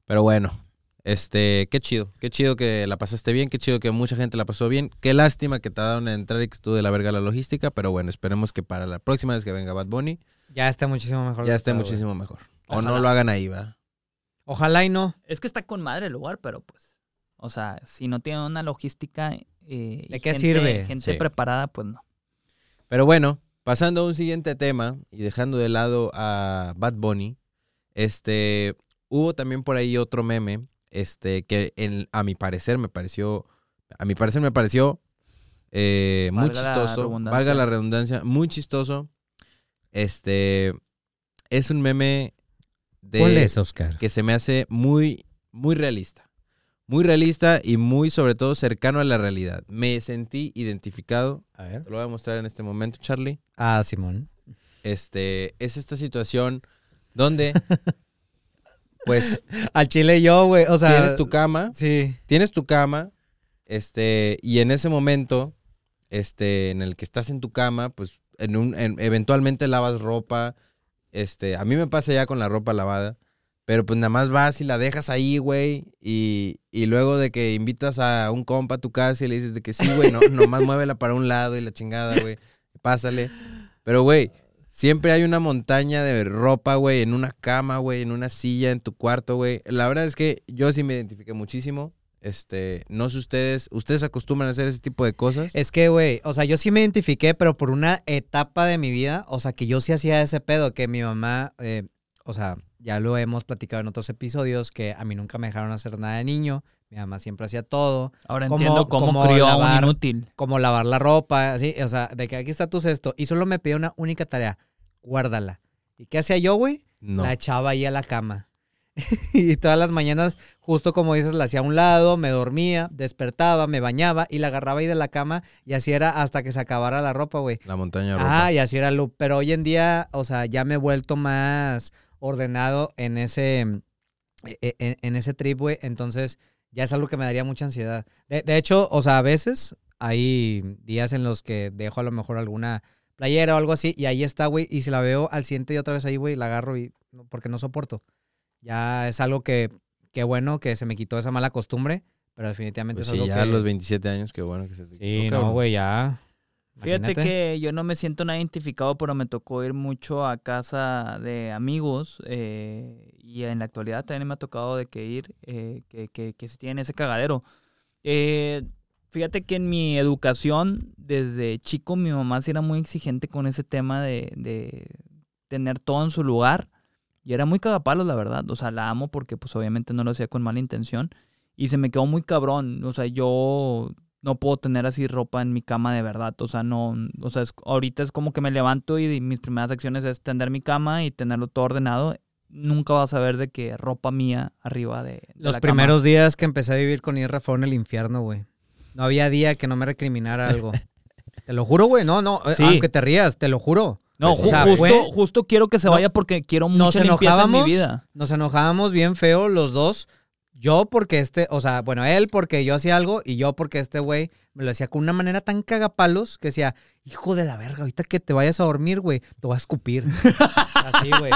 Pero bueno, este, qué chido. Qué chido que la pasaste bien. Qué chido que mucha gente la pasó bien. Qué lástima que te dieron a entrar y que estuvo de la verga la logística. Pero bueno, esperemos que para la próxima vez que venga Bad Bunny Ya esté muchísimo mejor. ya esté muchísimo mejor. O no lo hagan ahí, va. Ojalá y no. Es que está con madre el lugar, pero pues, o sea, si no tiene una logística... eh, y ¿De qué gente- sirve? Gente Sí. preparada, pues no. Pero bueno, pasando a un siguiente tema y dejando de lado a Bad Bunny, este, hubo también por ahí otro meme, este, que en- a mi parecer me pareció, a mi parecer me pareció eh, muy Valga la chistoso, redundancia. valga la redundancia, muy chistoso. Este, es un meme de ¿Cuál es, Oscar? que se me hace muy, muy realista. Muy realista y muy, sobre todo, cercano a la realidad. Me sentí identificado. A ver. Te lo voy a mostrar en este momento, Charlie Ah, Simón. este, es esta situación donde, pues, Al chile yo, güey. O sea. tienes tu cama, Sí. tienes tu cama, este, y en ese momento, este, en el que estás en tu cama, pues, en un, en- eventualmente lavas ropa, este, a mí me pasa ya con la ropa lavada, pero pues nada más vas y la dejas ahí, güey, y, y luego de que invitas a un compa a tu casa y le dices de que sí, güey, no, nomás muévela para un lado y la chingada, güey, pásale. Pero, güey, siempre hay una montaña de ropa, güey, en una cama, güey, en una silla, en tu cuarto, güey. La verdad es que yo sí me identifiqué muchísimo. Este, no sé ustedes, ¿ustedes acostumbran a hacer ese tipo de cosas? Es que, güey, o sea, yo sí me identifiqué, pero por una etapa de mi vida, o sea, que yo sí hacía ese pedo, que mi mamá, eh, o sea, ya lo hemos platicado en otros episodios, que a mí nunca me dejaron hacer nada de niño, mi mamá siempre hacía todo, Ahora Como- entiendo cómo como crió a lavar- un inútil. como lavar la ropa, así, o sea, de que aquí está tu cesto, y solo me pedía una única tarea, guárdala. ¿Y qué hacía yo, güey? No. La echaba ahí a la cama. y todas las mañanas, justo como dices, la hacía a un lado, me dormía, despertaba, me bañaba y la agarraba ahí de la cama y así era hasta que se acabara la ropa, güey. La montaña de ropa. Ah, y así era lo. Pero hoy en día, o sea, ya me he vuelto más ordenado en ese, e- e- en, en ese trip, güey. Entonces, ya es algo que me daría mucha ansiedad. De, de hecho, o sea, a veces hay días en los que dejo a lo mejor alguna playera o algo así y ahí está, güey. Y si la veo al siguiente y otra vez ahí, güey, la agarro y porque no soporto. Ya es algo que, que bueno, que se me quitó esa mala costumbre, pero definitivamente Pues es sí, algo ya a los 27 años, qué bueno que se te Sí, no, güey, ya. Fíjate que yo no me siento nada identificado, pero me tocó ir mucho a casa de amigos eh, y en la actualidad también me ha tocado de que ir, eh, que, que, que se tienen ese cagadero. Eh, fíjate que en mi educación, desde chico, mi mamá sí era muy exigente con ese tema de, de tener todo en su lugar y era muy cagapalos, la verdad. O sea, la amo porque pues obviamente no lo hacía con mala intención y se me quedó muy cabrón. O sea, yo no puedo tener así ropa en mi cama de verdad. O sea, no, o sea, es- ahorita es como que me levanto y mis primeras acciones es tender mi cama y tenerlo todo ordenado. Nunca vas a ver de que ropa mía arriba de, de Los la cama. primeros días que empecé a vivir con Isra fueron el infierno, güey. No había día que no me recriminara algo. te lo juro, güey. No, no. eh, Sí. Aunque te rías, te lo juro. No, O ju- sea, justo, fue- justo quiero que se No- vaya porque quiero nos mucha limpieza en mi enojábamos. vida. Nos enojábamos bien feo los dos. Yo porque este, o sea, bueno, él porque yo hacía algo y yo porque este güey me lo decía con una manera tan cagapalos que decía, hijo de la verga, ahorita que te vayas a dormir, güey, te voy a escupir. Así, güey.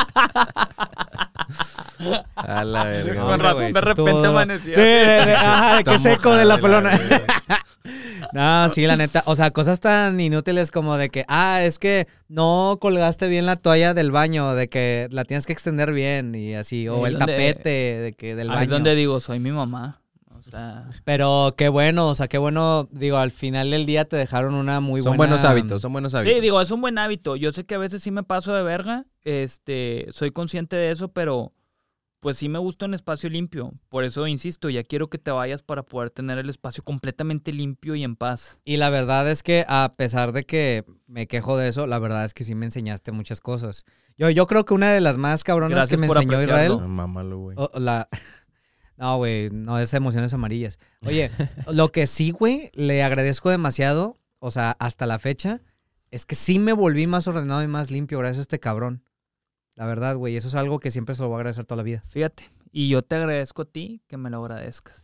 A la verga. Con hombre, razón, güey, de repente estuvo- amanecía. Sí, de, de- ajá, de que Está seco de la pelona. No, sí, la neta. O sea, cosas tan inútiles como de que, ah, es que no colgaste bien la toalla del baño, de que la tienes que extender bien y así. O el donde- tapete de que del Ahí baño. es donde digo, soy mi mamá. Sea, Pero qué bueno, o sea, qué bueno. Digo, al final del día te dejaron una muy Son buena. buenos hábitos, son buenos hábitos. sí, digo, es un buen hábito. Yo sé que a veces sí me paso de verga. Este, soy consciente de eso, pero pues sí me gusta un espacio limpio. Por eso insisto, ya quiero que te vayas para poder tener el espacio completamente limpio y en paz. Y la verdad es que a pesar de que me quejo de eso, la verdad es que sí me enseñaste muchas cosas. Yo, yo creo que una de las más cabronas Gracias que me enseñó apreciarlo. Israel. Mámalo, güey. la... No, güey, no es emociones amarillas. Oye, lo que sí, güey, le agradezco demasiado, o sea, hasta la fecha, es que sí me volví más ordenado y más limpio gracias a este cabrón. La verdad, güey, eso es algo que siempre se lo voy a agradecer toda la vida. Fíjate. Y yo te agradezco a ti que me lo agradezcas.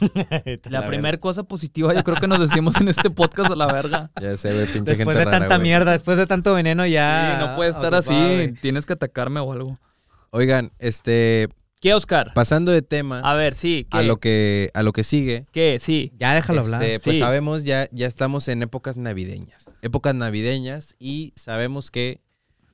La primera cosa positiva yo creo que nos decimos en este podcast a la verga. Ya sé, güey, pinche Después gente de rara, tanta mierda, después de tanto veneno ya... Sí, no puede estar ocupado, así. Tienes que atacarme o algo. Oigan, este, ¿Qué, Oscar? pasando de tema A ver, sí. ¿Qué? a lo que a lo que sigue, ¿Qué? Sí. Ya déjalo este, hablar. pues Sí. sabemos ya ya estamos en épocas navideñas, épocas navideñas y sabemos que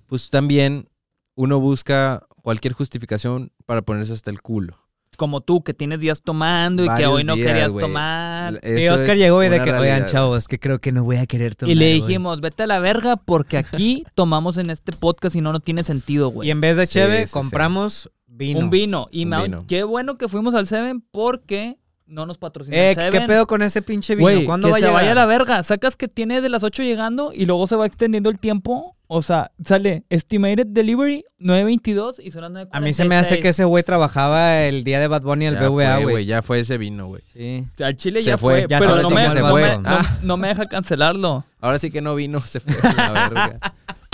pues también uno busca cualquier justificación para ponerse hasta el culo. Como tú, que tienes días tomando y que hoy no días, querías tomar. Y Oscar llegó y de que, oigan, realidad, chavos, que creo que no voy a querer tomar. Y le güey". dijimos, vete a la verga porque aquí tomamos en este podcast y no, no tiene sentido, güey. Y en vez de Sí, cheve, sí, sí. compramos vino. Un vino. Y Un me- vino. qué bueno que fuimos al Seven porque no nos patrocinó Eh, el Seven. ¿qué pedo con ese pinche vino? Güey, ¿Cuándo que va a se llegar? vaya a la verga. Sacas que tiene de las 8 llegando y luego se va extendiendo el tiempo. O sea, sale estimated delivery 9.22 y son las 9.46. A mí se me hace que ese güey trabajaba el día de Bad Bunny en el Ya BVA, fue, güey. Ya fue ese vino, güey. Sí. O sea, al Chile Se ya fue, fue, ya pero no cómo me, se no, fue. me- no- Ah. no me deja cancelarlo. Ahora sí que no vino, se fue a la verga.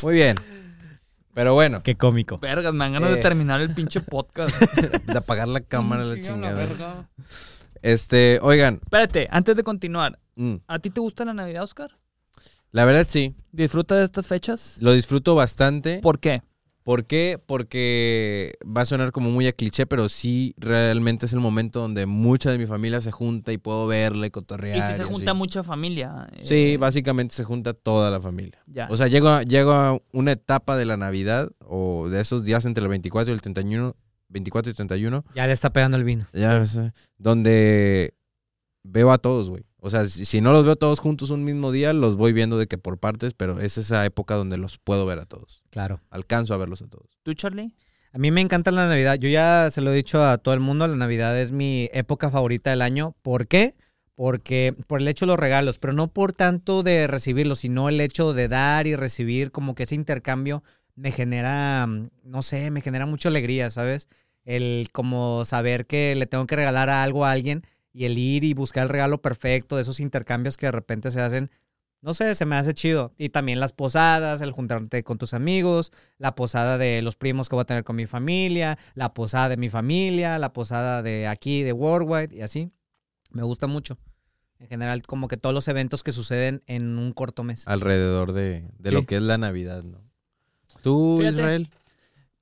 Muy bien. Pero bueno, Qué cómico. Vergas, me dan ganas Eh. de terminar el pinche podcast. de apagar la cámara la Chinga chingada. verga. Este, oigan, Espérate, antes de continuar, mm, ¿a ti te gusta la Navidad, Oscar? la verdad sí, ¿Disfruta de estas fechas? lo disfruto bastante. ¿Por qué? ¿Por qué? Porque va a sonar como muy a cliché, pero sí realmente es el momento donde mucha de mi familia se junta y puedo verle, Y cotorrear. si se junta mucha familia. eh, Sí, básicamente se junta toda la familia. Ya. O sea, llego a, llego a una etapa de la Navidad o de esos días entre el 24 y el 31, 24 y 31, Ya le está pegando el vino. ya sé, donde veo a todos, güey. O sea, si, si no los veo todos juntos un mismo día, los voy viendo de que por partes, pero es esa época donde los puedo ver a todos. Claro. Alcanzo a verlos a todos. ¿Tú, Charlie? A mí me encanta la Navidad. Yo ya se lo he dicho a todo el mundo, la Navidad es mi época favorita del año. ¿Por qué? Porque por el hecho de los regalos, pero no por tanto de recibirlos, sino el hecho de dar y recibir, como que ese intercambio me genera, mm, no sé, me genera mucha alegría, ¿sabes? El como saber que le tengo que regalar algo a alguien y el ir y buscar el regalo perfecto, de esos intercambios que de repente se hacen, no sé, se me hace chido. Y también las posadas, el juntarte con tus amigos, la posada de los primos que voy a tener con mi familia, la posada de mi familia, la posada de aquí, de Worldwide y así. Me gusta mucho. En general, como que todos los eventos que suceden en un corto mes. Alrededor de, de Sí. lo que es la Navidad, ¿no? ¿Tú, Fíjate. Israel?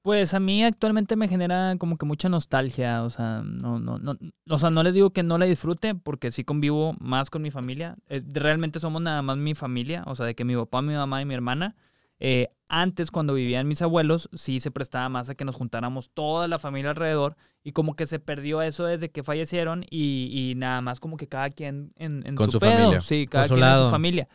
Pues a mí actualmente me genera como que mucha nostalgia, o sea, no, no, no, o sea, no les digo que no la disfrute porque sí convivo más con mi familia. Eh, realmente somos nada más mi familia, o sea, de que mi papá, mi mamá y mi hermana. Eh, antes, cuando vivían mis abuelos, sí se prestaba más a que nos juntáramos toda la familia alrededor y como que se perdió eso desde que fallecieron y, y nada más como que cada quien en, en Con su, su pedo. familia. Sí, cada quien en su familia.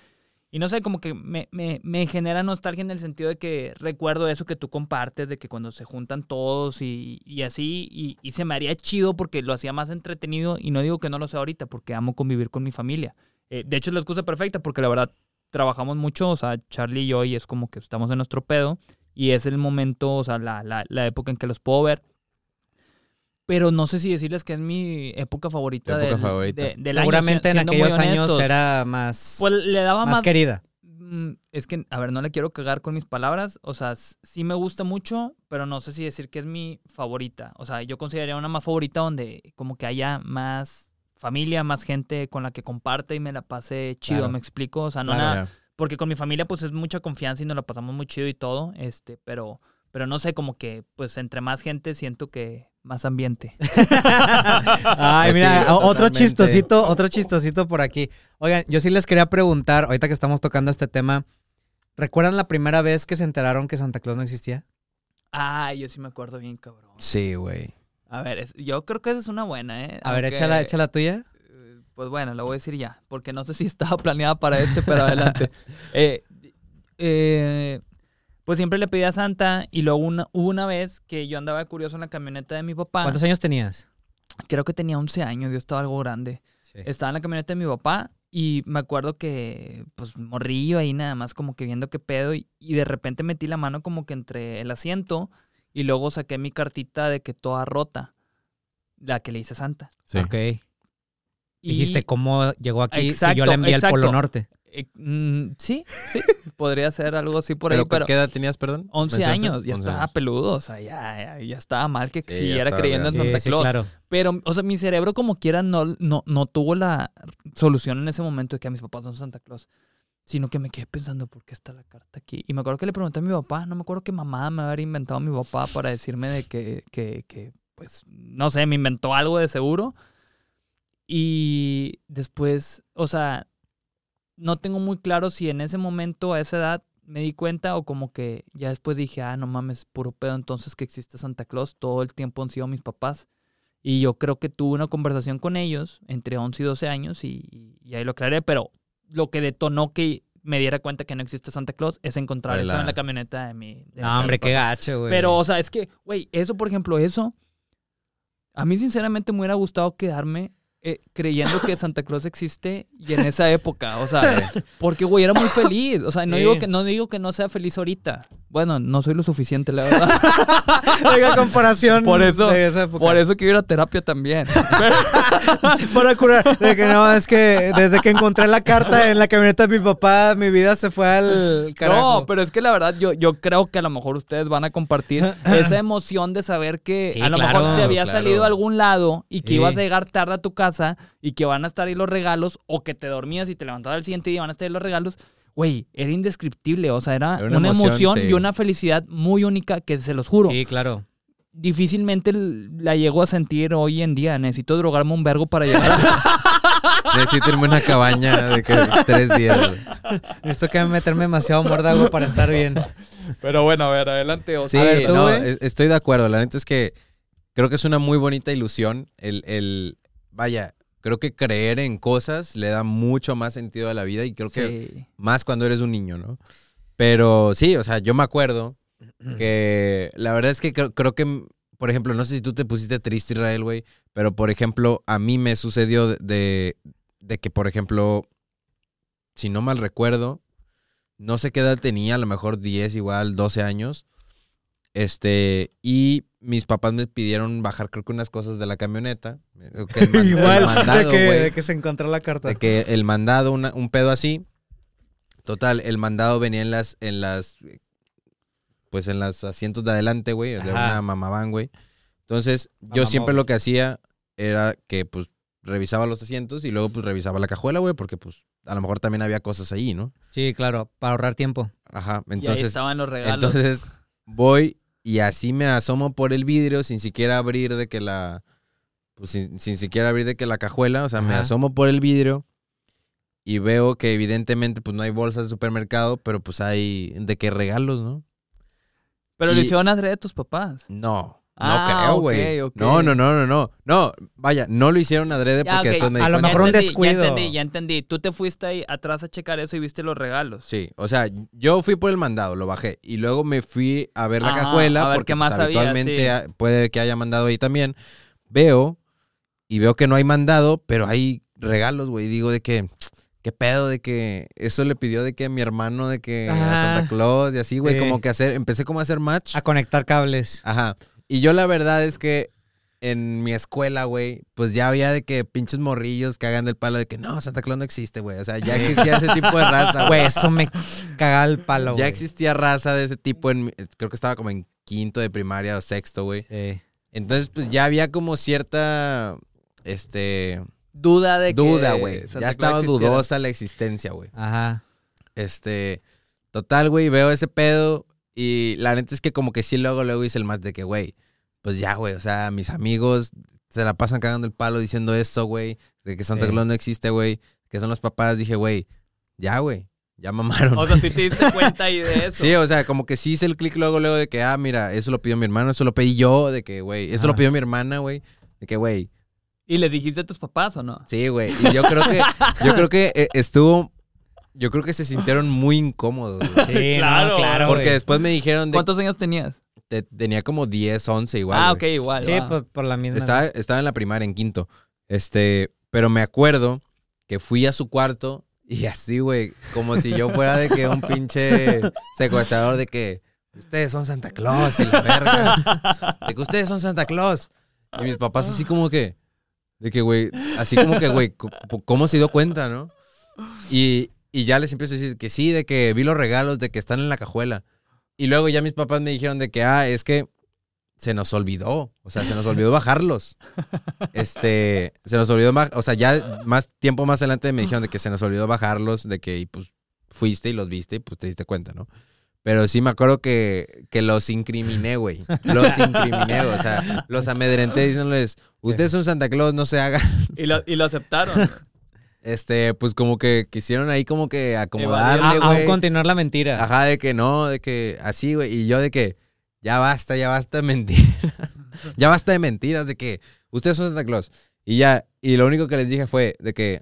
Y no sé, como que me, me, me genera nostalgia en el sentido de que recuerdo eso que tú compartes, de que cuando se juntan todos y, y así, y, y se me haría chido porque lo hacía más entretenido y no digo que no lo sea ahorita porque amo convivir con mi familia. Eh, de hecho es la excusa perfecta porque la verdad trabajamos mucho, o sea, Charlie y yo, y es como que estamos en nuestro pedo y es el momento, o sea, la, la, la época en que los puedo ver. Pero no sé si decirles que es mi época favorita, época del, favorita. de- del año, Seguramente en aquellos años era más, Pues le daba más más, querida. Mm, Es que, a ver, no le quiero cagar con mis palabras. O sea, sí me gusta mucho, pero no sé si decir que es mi favorita. O sea, yo consideraría una más favorita donde como que haya más familia, más gente con la que comparte y me la pasé chido, Claro. me explico. O sea, no Claro. nada, porque con mi familia pues es mucha confianza y nos la pasamos muy chido y todo, este, pero, pero no sé, como que pues entre más gente siento que más ambiente. Ay, Pues mira, sí, otro totalmente. chistosito, otro chistosito por aquí. Oigan, yo sí les quería preguntar, ahorita que estamos tocando este tema, ¿recuerdan la primera vez que se enteraron que Santa Claus no existía? Ay, yo sí me acuerdo bien, cabrón. Sí, güey. A ver, es- yo creo que esa es una buena, ¿eh? A ver, Aunque, échala, échala tuya. eh, Pues bueno, lo voy a decir ya, porque no sé si estaba planeada para este, pero adelante. Eh, eh, pues siempre le pedí a Santa y luego una, hubo una vez que yo andaba curioso en la camioneta de mi papá. ¿Cuántos años tenías? Creo que tenía 11 años, yo estaba algo grande. Estaba en la camioneta de mi papá y me acuerdo que, pues, morrillo ahí nada más como que viendo qué pedo y, y de repente metí la mano como que entre el asiento y luego saqué mi cartita de que toda rota, la que le hice a Santa. Sí. Ok. Y- Dijiste cómo llegó aquí si yo le envié al Polo. Norte. Eh, mm, sí, sí, podría ser algo así por ¿Pero ahí, pero qué edad tenías, perdón? 11 ¿Mencionaste? años, ya 11 estaba años. peludo, o sea, ya, ya, ya estaba mal que Sí, siguiera creyendo en. Santa Sí, sí, Claus. claro. Pero, o sea, mi cerebro como quiera no, no, no tuvo la solución en ese momento de que a mis papás son Santa Claus. Sino que me quedé pensando, ¿por qué está la carta aquí? Y me acuerdo que le pregunté a mi papá, no me acuerdo qué mamá me había inventado mi papá para decirme de que, que, que, pues, no sé, me inventó algo de seguro. Y después, o sea, no tengo muy claro si en ese momento, a esa edad, me di cuenta o como que ya después dije, ah, no mames, puro pedo entonces que existe Santa Claus. Todo el tiempo han sido mis papás. Y yo creo que tuve una conversación con ellos entre 11 y 12 años y, y ahí lo aclaré, pero lo que detonó que me diera cuenta que no existe Santa Claus es encontrar eso en la camioneta de mi... de No, mi hombre, qué gacho, güey. Pero, o sea, es que, güey, eso, por ejemplo, eso, a mí sinceramente me hubiera gustado quedarme eh, creyendo que Santa Claus existe y en esa época, o sea, porque, güey, era muy feliz. O sea, no, Sí. digo que, no digo que no sea feliz ahorita. Bueno, no soy lo suficiente, la verdad. Oiga, comparación Por eso- de esa época. Por eso quiero ir a terapia también. Para curar. De que no, es que desde que encontré la carta en la camioneta de mi papá, mi vida se fue al carajo. No, pero es que la verdad yo, yo creo que a lo mejor ustedes van a compartir esa emoción de saber que Sí, a lo claro, mejor se había claro. salido a algún lado y que Sí. ibas a llegar tarde a tu casa y que van a estar ahí los regalos o que te dormías y te levantabas al siguiente día y van a estar ahí los regalos. Güey, era indescriptible, o sea, era, Era una, una emoción, emoción, sí. y una felicidad muy única que se los juro. Sí, claro. Difícilmente la llego a sentir hoy en día. Necesito drogarme un vergo para llegar a... Necesito irme a una cabaña de que tres días, güey. Esto que meterme demasiado mordago para estar bien. Pero bueno, a ver, adelante. Sí, A ver, ¿tú, no, estoy de acuerdo. La neta es que creo que es una muy bonita ilusión. El, el, vaya, creo que creer en cosas le da mucho más sentido a la vida y creo que más cuando eres un niño, ¿no? Pero sí, o sea, yo me acuerdo que la verdad es que creo, creo que, por ejemplo, no sé si tú te pusiste triste, Israel, güey, pero por ejemplo, a mí me sucedió de, de, de que, por ejemplo, si no mal recuerdo, no sé qué edad tenía, a lo mejor 10, igual 12 años. Este, y mis papás me pidieron bajar, creo que unas cosas de la camioneta. Creo que el man- el Igual, mandado, de, que, güey. de que se encontró la carta. De que el mandado, una- un pedo así. Total, el mandado venía en las, en las, pues en los asientos de adelante, güey, de una mamaván, güey. Entonces, yo siempre lo que hacía era que, pues, revisaba los asientos y luego, pues, revisaba la cajuela, güey, porque, pues, a lo mejor también había cosas ahí, ¿no? Sí, claro, para ahorrar tiempo. Ajá, y ahí entonces, estaban los regalos. entonces voy y así me asomo por el vidrio sin siquiera abrir de que la, pues sin, sin siquiera abrir de que la cajuela, o sea, me asomo por el vidrio y veo que evidentemente pues no hay bolsas de supermercado, pero pues hay de qué regalos, ¿no? Pero y- lo hicieron adrede tus papás. No. No Ah, creo, güey. ok, ok. No, no, no, no, no. No, vaya, no lo hicieron adrede Ya, porque ok. después me A lo mejor un descuido. Ya entendí, ya entendí. Tú te fuiste ahí atrás a checar eso y viste los regalos. Sí, o sea, yo fui por el mandado, lo bajé. Y luego me fui a ver la Ajá, cajuela, a ver porque qué más pues, había, habitualmente sí. puede que haya mandado ahí también. Veo y veo que no hay mandado, pero hay regalos, güey. Digo de que, qué pedo, de que eso le pidió de que mi hermano, de que a. Santa Claus y así, güey, Sí. como que hacer, empecé como a hacer match. A conectar cables. Ajá. Y yo la verdad es que en mi escuela, güey, pues ya había de que pinches morrillos que hagan del palo de que no, Santa Claus no existe, güey. O sea, ya existía ese tipo de raza, Güey, eso me caga el palo, ya güey. existía raza de ese tipo en, mi- creo que estaba como en quinto de primaria o sexto, güey. Sí. Entonces, pues ya había como cierta, este, duda de que Duda, güey. Ya Claus estaba existiera. dudosa la existencia, güey. Ajá. Este, total, güey, veo ese pedo y la neta es que como que sí luego, luego hice el más de que, güey, pues ya, güey, o sea, mis amigos se la pasan cagando el palo diciendo esto, güey, de que Santa Sí. Claus no existe, güey, que son los papás, dije, güey, ya, güey, ya mamaron. O sea, si te diste cuenta ahí de eso. Sí, o sea, como que sí hice el clic luego, luego de que, ah, mira, eso lo pidió mi hermano, eso lo pedí yo, de que, güey, eso lo pidió mi hermana, güey, de que, güey, ¿Y le dijiste a tus papás o no? sí, güey, y yo creo que, yo creo que eh, estuvo, yo creo que se sintieron muy incómodos, güey. Sí, Claro, no, claro. Porque güey. después me dijeron de ¿Cuántos años tenías? Te- tenía como 10, 11 igual. ah, ok, igual. Sí, va. pues por la misma. Estaba, estaba en la primaria, en quinto. Este, pero me acuerdo que fui a su cuarto y así, güey, como si yo fuera de que un pinche secuestrador de que ustedes son Santa Claus y la verga. De que ustedes son Santa Claus. Y mis papás así como que, de que, güey, así como que, güey, ¿cómo se dio cuenta, no? Y, y ya les empiezo a decir que sí, de que vi los regalos, de que están en la cajuela. Y luego ya mis papás me dijeron de que, ah, es que se nos olvidó. O sea, se nos olvidó bajarlos. Este, se nos olvidó, o sea, ya más tiempo más adelante me dijeron de que se nos olvidó bajarlos, de que y, pues fuiste y los viste y pues te diste cuenta, ¿no? Pero sí me acuerdo que, que los incriminé, güey. Los incriminé, o sea, los amedrenté diciéndoles, ustedes son Santa Claus, no se hagan. Y lo, y lo aceptaron. Este, pues como que quisieron ahí como que acomodarle, aún güey. continuar la mentira. Ajá, de que no, de que así, güey. Y yo de que ya basta, ya basta de mentiras. ya basta de mentiras, de que ustedes son Santa Claus. Y ya, y lo único que les dije fue de que,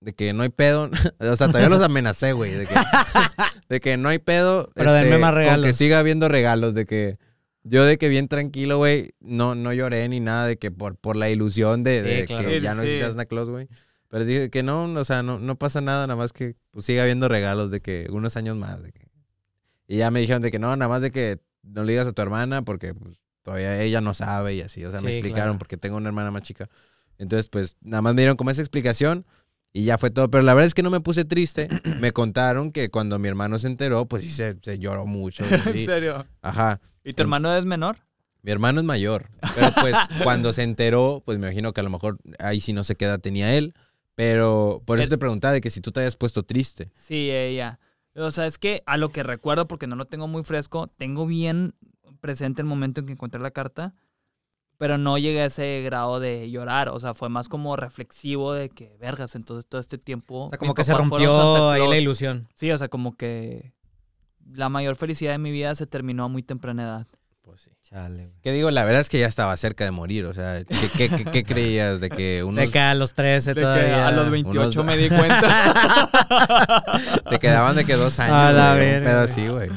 de que no hay pedo. o sea, todavía los amenacé, güey. De que, de que no hay pedo. este, Pero denme más con regalos. que siga habiendo regalos, de que yo de que bien tranquilo, güey, no, no lloré ni nada, de que por, por la ilusión de, Sí, de claro. que ya no Sí. existía Santa Claus, güey. Pero dije que no, o sea, no, no pasa nada, nada más que pues, siga habiendo regalos de que unos años más. De que... Y ya me dijeron de que no, nada más de que no le digas a tu hermana porque pues, todavía ella no sabe y así. O sea, me Sí, explicaron claro. porque tengo una hermana más chica. Entonces, pues nada más me dieron como esa explicación y ya fue todo. Pero la verdad es que no me puse triste. me contaron que cuando mi hermano se enteró, pues sí se, se lloró mucho. ¿En serio? Ajá. ¿Y tu hermano es menor? Mi hermano es mayor, pero pues cuando se enteró, pues me imagino que a lo mejor ahí sí no sé qué edad tenía él, pero por eso El- te preguntaba de que si tú te habías puesto triste. Sí, ella. O sea, es que a lo que recuerdo, porque no lo tengo muy fresco, tengo bien presente el momento en que encontré la carta, pero no llegué a ese grado de llorar. O sea, fue más como reflexivo de que, vergas, entonces todo este tiempo... O sea, como que se rompió ahí la ilusión. Sí, o sea, como que la mayor felicidad de mi vida se terminó a muy temprana edad. Chale, güey. Que digo, la verdad es que ya estaba cerca de morir, o sea, ¿qué, qué- qué- qué creías de que unos De que a los 13 De que todavía. a los 28 unos- me di cuenta. te quedaban de que dos años? A la güey, un pedo así, güey.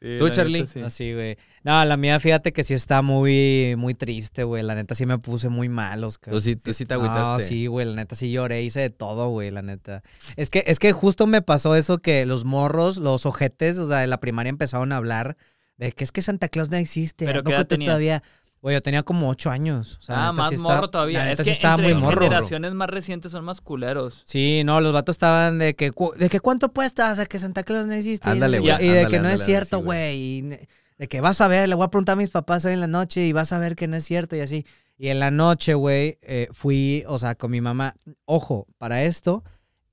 Sí, ¿Tú, Charlie? sí. Así, güey. No, la mía, fíjate que sí está muy, muy triste, güey. La neta sí me puse muy mal, Oscar. Tú sí, tú sí te No, agüitaste. sí, güey, la neta sí lloré, hice de todo, güey, la neta. Es que, es que justo me pasó eso que los morros, los ojetes, o sea, de la primaria empezaron a hablar de que es que Santa Claus no existe. ¿Pero ¿a tenías? todavía? Güey, yo tenía como ocho años. O sea, la ah, más sí morro estaba- todavía. Es que sí estaba entre muy morro. generaciones más recientes son más culeros. Sí, no, los vatos estaban de que, de que cuánto cuesta, o sea, que Santa Claus no existe. Ándale, y, güey, Y de ándale, que no ándale, es cierto, güey. De que vas a ver, le voy a preguntar a mis papás hoy en la noche y vas a ver que no es cierto y así. Y en la noche, güey, eh, fui, o sea, con mi mamá. Ojo, para esto,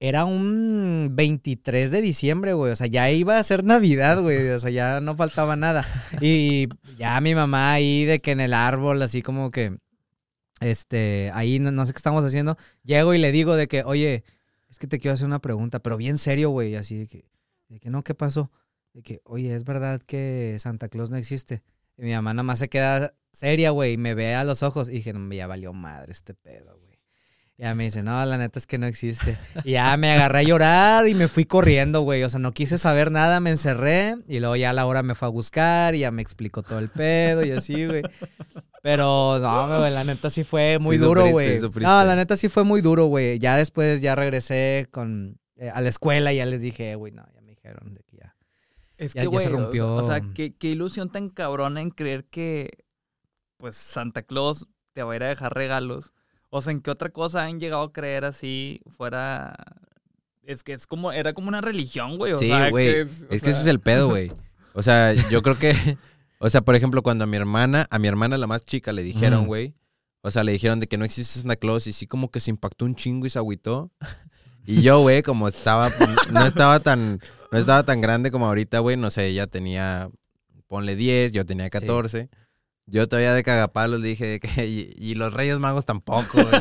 era un 23 de diciembre, güey. O sea, ya iba a ser Navidad, güey. O sea, ya no faltaba nada. Y ya mi mamá ahí de que en el árbol, así como que, este, ahí no, sé qué estamos haciendo. Llego y le digo de que, oye, es que te quiero hacer una pregunta, pero bien serio, güey. Así de que, de que no, ¿qué pasó? De que, oye, ¿es verdad que Santa Claus no existe? Y mi mamá nada más se queda seria, güey, y me ve a los ojos. Y dije, no, ya valió madre este pedo, güey. Ya me dice, no, la neta es que no existe. Y ya me agarré a llorar y me fui corriendo, güey. O sea, no quise saber nada, me encerré. Y luego ya a la hora me fue a buscar y ya me explicó todo el pedo y así, güey. Pero no, güey, la neta sí fue muy Sí duro, güey. No, la neta sí fue muy duro, güey. Ya después ya regresé con, eh, a la escuela y ya les dije, güey, no, ya me dijeron de que ya. Es Ya- que, ya güey, se rompió. o sea, qué, qué ilusión tan cabrona en creer que, pues, Santa Claus te va a ir a dejar regalos. O sea, ¿en qué otra cosa han llegado a creer así fuera...? Es que es como, era como una religión, güey. o Sí, sea, güey. que Es, o que ese es el pedo, güey. O sea, yo creo que, o sea, por ejemplo, cuando a mi hermana, a mi hermana la más chica le dijeron, güey, O sea, le dijeron de que no existe Santa Claus y sí como que se impactó un chingo y se agüitó. Y yo, güey, como estaba, no estaba tan, no estaba tan grande como ahorita, güey, no sé, ella tenía, ponle 10, yo tenía 14. Yo todavía de cagapalos dije que, y, y los Reyes Magos tampoco.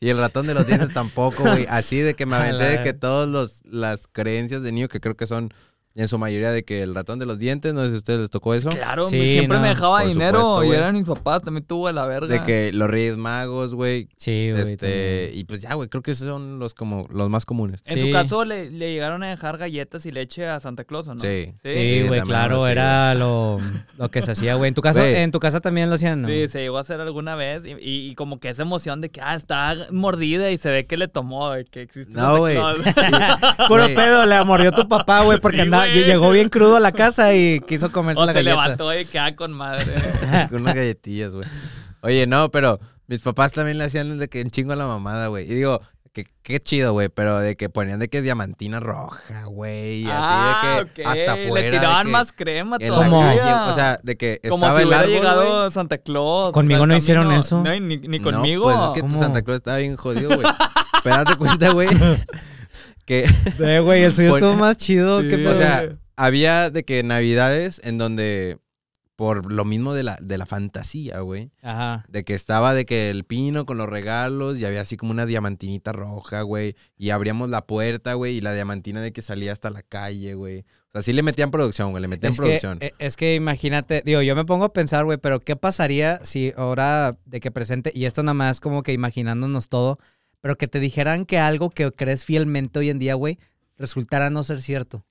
Y, y el ratón de los dientes tampoco, güey. Así de que me aventé de que todas los, las creencias de niño, que creo que son en su mayoría de que el ratón de los dientes, no sé si a ustedes les tocó eso. Claro, Sí, siempre no, me dejaba por dinero supuesto, y eran mis papás, también tuvo la verga. De que los Reyes Magos, güey. Sí, güey. Este, y pues ya, güey, creo que esos son los como los más comunes. En Sí. tu caso, le, le llegaron a dejar galletas y leche a Santa Claus, ¿o no? Sí. Sí, Sí, güey, claro, era lo, lo que se hacía, güey. En tu casa, Güey. en tu casa también lo hacían, ¿no? Sí, se llegó a hacer alguna vez y, y- y como que esa emoción de que, ah, está mordida y se ve que le tomó, de que existe No, güey. Puro pedo, le mordió tu papá, güey, porque Sí, andaba- güey. llegó bien crudo a la casa y quiso comerse o la se galleta. levantó y queda con madre. Con unas galletillas, güey. Oye, no, pero mis papás también le hacían de que en chingo a la mamada, güey. Y digo, que qué chido, güey, pero de que ponían de que diamantina roja, güey. Y ah, así de que ok. hasta afuera. Le tiraban más crema todavía. O sea, de que como estaba si el hubiera árbol, llegado. Santa Claus. Conmigo o sea, no el hicieron eso. No, ni, ni No, conmigo. pues es que tu. Santa Claus estaba bien jodido, güey. pero date cuenta, güey, que, Eh, güey, el suyo estuvo más chido. Sí. qué o sea, había de que navidades en donde, por lo mismo de la, de la fantasía, güey, Ajá. De que estaba de que el pino con los regalos y había así como una diamantinita roja, güey. Y abríamos la puerta, güey, y la diamantina de que salía hasta la calle, güey. O sea, sí le metían producción, güey, le metían Es que, producción. eh, es que imagínate, digo, yo me pongo a pensar, güey, pero ¿qué pasaría si ahora de que presente, y esto nada más como que imaginándonos todo, pero que te dijeran que algo que crees fielmente hoy en día, güey, resultara no ser cierto?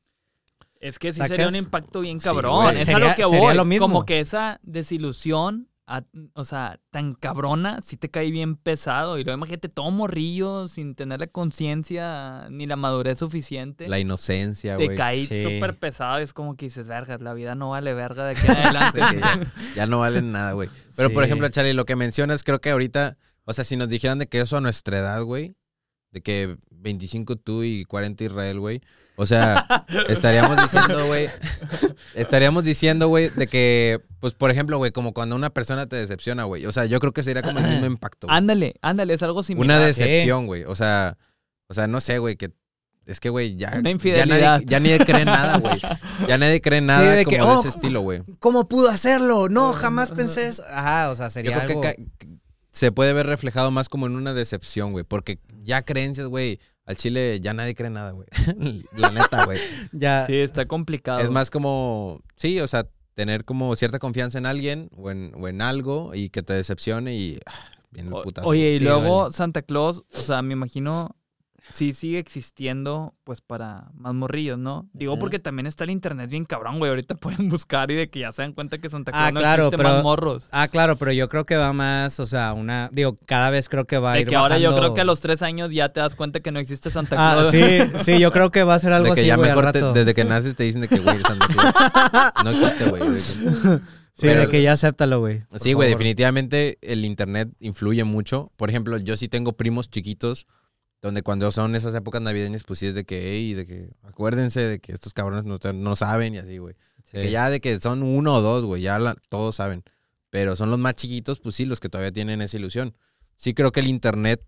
Es que sí ¿Sacas? sería un impacto bien Sí, cabrón. es Sería- a lo que voy. lo mismo. Como que esa desilusión, a- o sea, tan cabrona, sí te cae bien pesado. Y luego imagínate todo morrillo, sin tener la conciencia ni la madurez suficiente. La inocencia, te güey. cae Sí. súper pesado. y Es como que dices, vergas, la vida no vale verga de aquí en adelante. Ya, ya no valen nada, güey. Pero, por Sí. ejemplo, Charlie, lo que mencionas, creo que ahorita, o sea, si nos dijeran de que eso a nuestra edad, güey, de que 25 tú y 40 Israel, güey, o sea, estaríamos diciendo, güey, estaríamos diciendo, güey, de que, pues, por ejemplo, güey, como cuando una persona te decepciona, güey, o sea, yo creo que sería como el mismo impacto. ándale, ándale, es algo similar. Una decepción, güey, o sea, o sea, no sé, güey, que es que, güey, ya, Una ya infidelidad. nadie, ya nadie cree nada, güey. Ya nadie cree nada de como que, de oh, ese estilo, güey. ¿Cómo pudo hacerlo? No, jamás pensé eso. Ajá, o sea, Yo sería creo que algo... ca- se puede ver reflejado más como en una decepción, güey. Porque ya creencias, güey. Al chile ya nadie cree nada, güey. La neta, güey. Ya, Sí, está complicado. Es más como, sí, o sea, tener como cierta confianza en alguien o en, o en algo y que te decepcione y ah, viene el O- putazo. Oye, y Sí, luego vale. Santa Claus, o sea, me imagino, sí sigue existiendo, pues, para más morrillos, ¿no? Digo, Ujú. porque también está el internet bien cabrón, güey. Ahorita pueden buscar y de que ya se dan cuenta que Santa Claus Ah, no claro, existe pero- más morros. Ah, claro, pero yo creo que va más, o sea, una, digo, cada vez creo que va a De ir que ahora yo bajando- creo que a los tres años ya te das cuenta que no existe Santa Ah, Claus. sí, sí, yo creo que va a ser algo de que así, ya güey, al mejor te- desde que naces te dicen de que, güey, Santa Claus no existe, güey. De que- Sí, pero- de que ya acéptalo, güey. Sí, güey, definitivamente el internet influye mucho. Por ejemplo, yo sí tengo primos chiquitos donde cuando son esas épocas navideñas, pues sí es de que, hey, de que acuérdense de que estos cabrones no, no saben y así, güey. Sí. Que ya de que son uno o dos, güey, ya la- todos saben. Pero son los más chiquitos, pues sí, los que todavía tienen esa ilusión. Sí creo que el internet,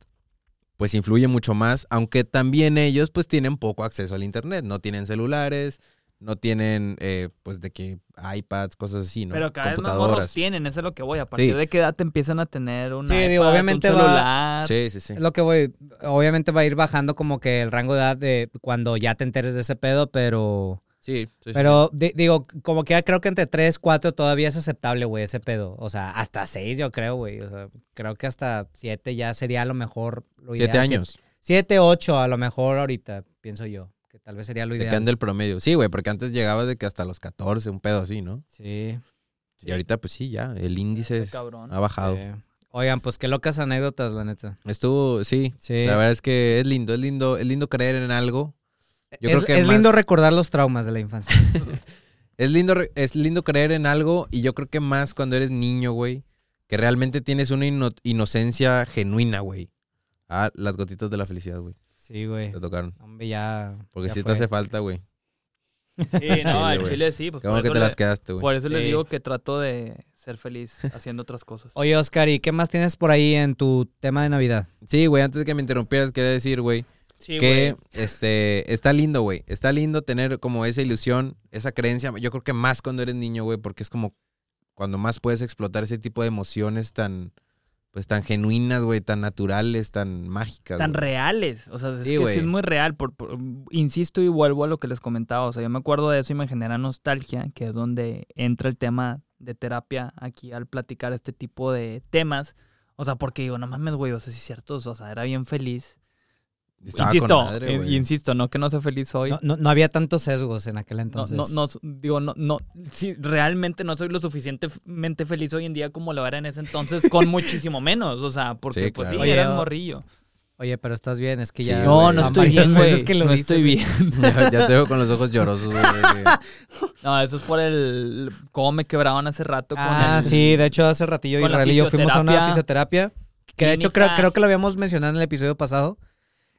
pues influye mucho más, aunque también ellos, pues tienen poco acceso al internet. No tienen celulares, no tienen, eh, pues de que iPads, cosas así, ¿no? Pero cada vez más morros tienen, eso es lo que voy. A partir Sí. de qué edad te empiezan a tener un Sí, digo, obviamente un va- celular. Sí, sí, sí. Lo que voy, obviamente va a ir bajando como que el rango de edad de cuando ya te enteres de ese pedo, pero, Sí, sí, sí. pero di- digo, como que ya creo que entre 3, 4 todavía es aceptable, güey, ese pedo. O sea, hasta 6 yo creo, güey. O sea, creo que hasta 7 ya sería a lo mejor lo Siete ideal. años. 7, 8 a lo mejor ahorita, pienso yo, tal vez sería lo De ideal. que ande el promedio. Sí, güey, porque antes llegabas de que hasta los 14, un pedo así, ¿no? Sí. Y ahorita, pues sí, ya, el índice es- ha bajado. sí. Oigan, pues qué locas anécdotas, la neta. Estuvo, sí, Sí. la verdad es que es lindo, es lindo, es lindo creer en algo. Yo es creo que es más- lindo recordar los traumas de la infancia. Es lindo, es lindo creer en algo y yo creo que más cuando eres niño, güey, que realmente tienes una ino- inocencia genuina, güey. Ah, las gotitas de la felicidad, güey. Sí, güey. Te tocaron. Hombre, ya. Porque ya sí te hace falta, güey. Sí, no, al chile sí. Pues Qué bueno por que eso te le- las quedaste, güey. Por eso les Sí. digo que trato de ser feliz haciendo otras cosas. Oye, Oscar, ¿y qué más tienes por ahí en tu tema de Navidad? Sí, güey, antes de que me interrumpieras, quería decir, güey, Sí, que este está lindo, güey. Está lindo tener como esa ilusión, esa creencia. Yo creo que más cuando eres niño, güey, porque es como cuando más puedes explotar ese tipo de emociones tan, pues tan genuinas, güey, tan naturales, tan mágicas. tan reales. O sea, es Sí, que sí es muy real. Por, por- insisto y vuelvo a lo que les comentaba. O sea, yo me acuerdo de eso y me genera nostalgia, que es donde entra el tema de terapia aquí al platicar este tipo de temas. O sea, porque digo, no mames, güey, o sea, sí es cierto, o sea, era bien feliz. Insisto, madre, eh, insisto, no que no sea feliz hoy. No, no- no había tantos sesgos en aquel entonces. no, no, digo, no, no, sí, realmente no soy lo suficientemente feliz hoy en día como lo era en ese entonces, con muchísimo menos, o sea, porque Sí, pues claro. sí, Oye, era un morrillo. Oye, pero estás bien, es que Sí, ya... güey. No, no estoy bien, güey, que lo no dices, estoy bien. ya, ya te veo con los ojos llorosos, güey. No, eso es por el, cómo me quebraban hace rato con Ah, el- sí, de hecho hace ratillo Israel y yo fuimos a una fisioterapia que de hecho creo, creo que lo habíamos mencionado en el episodio pasado.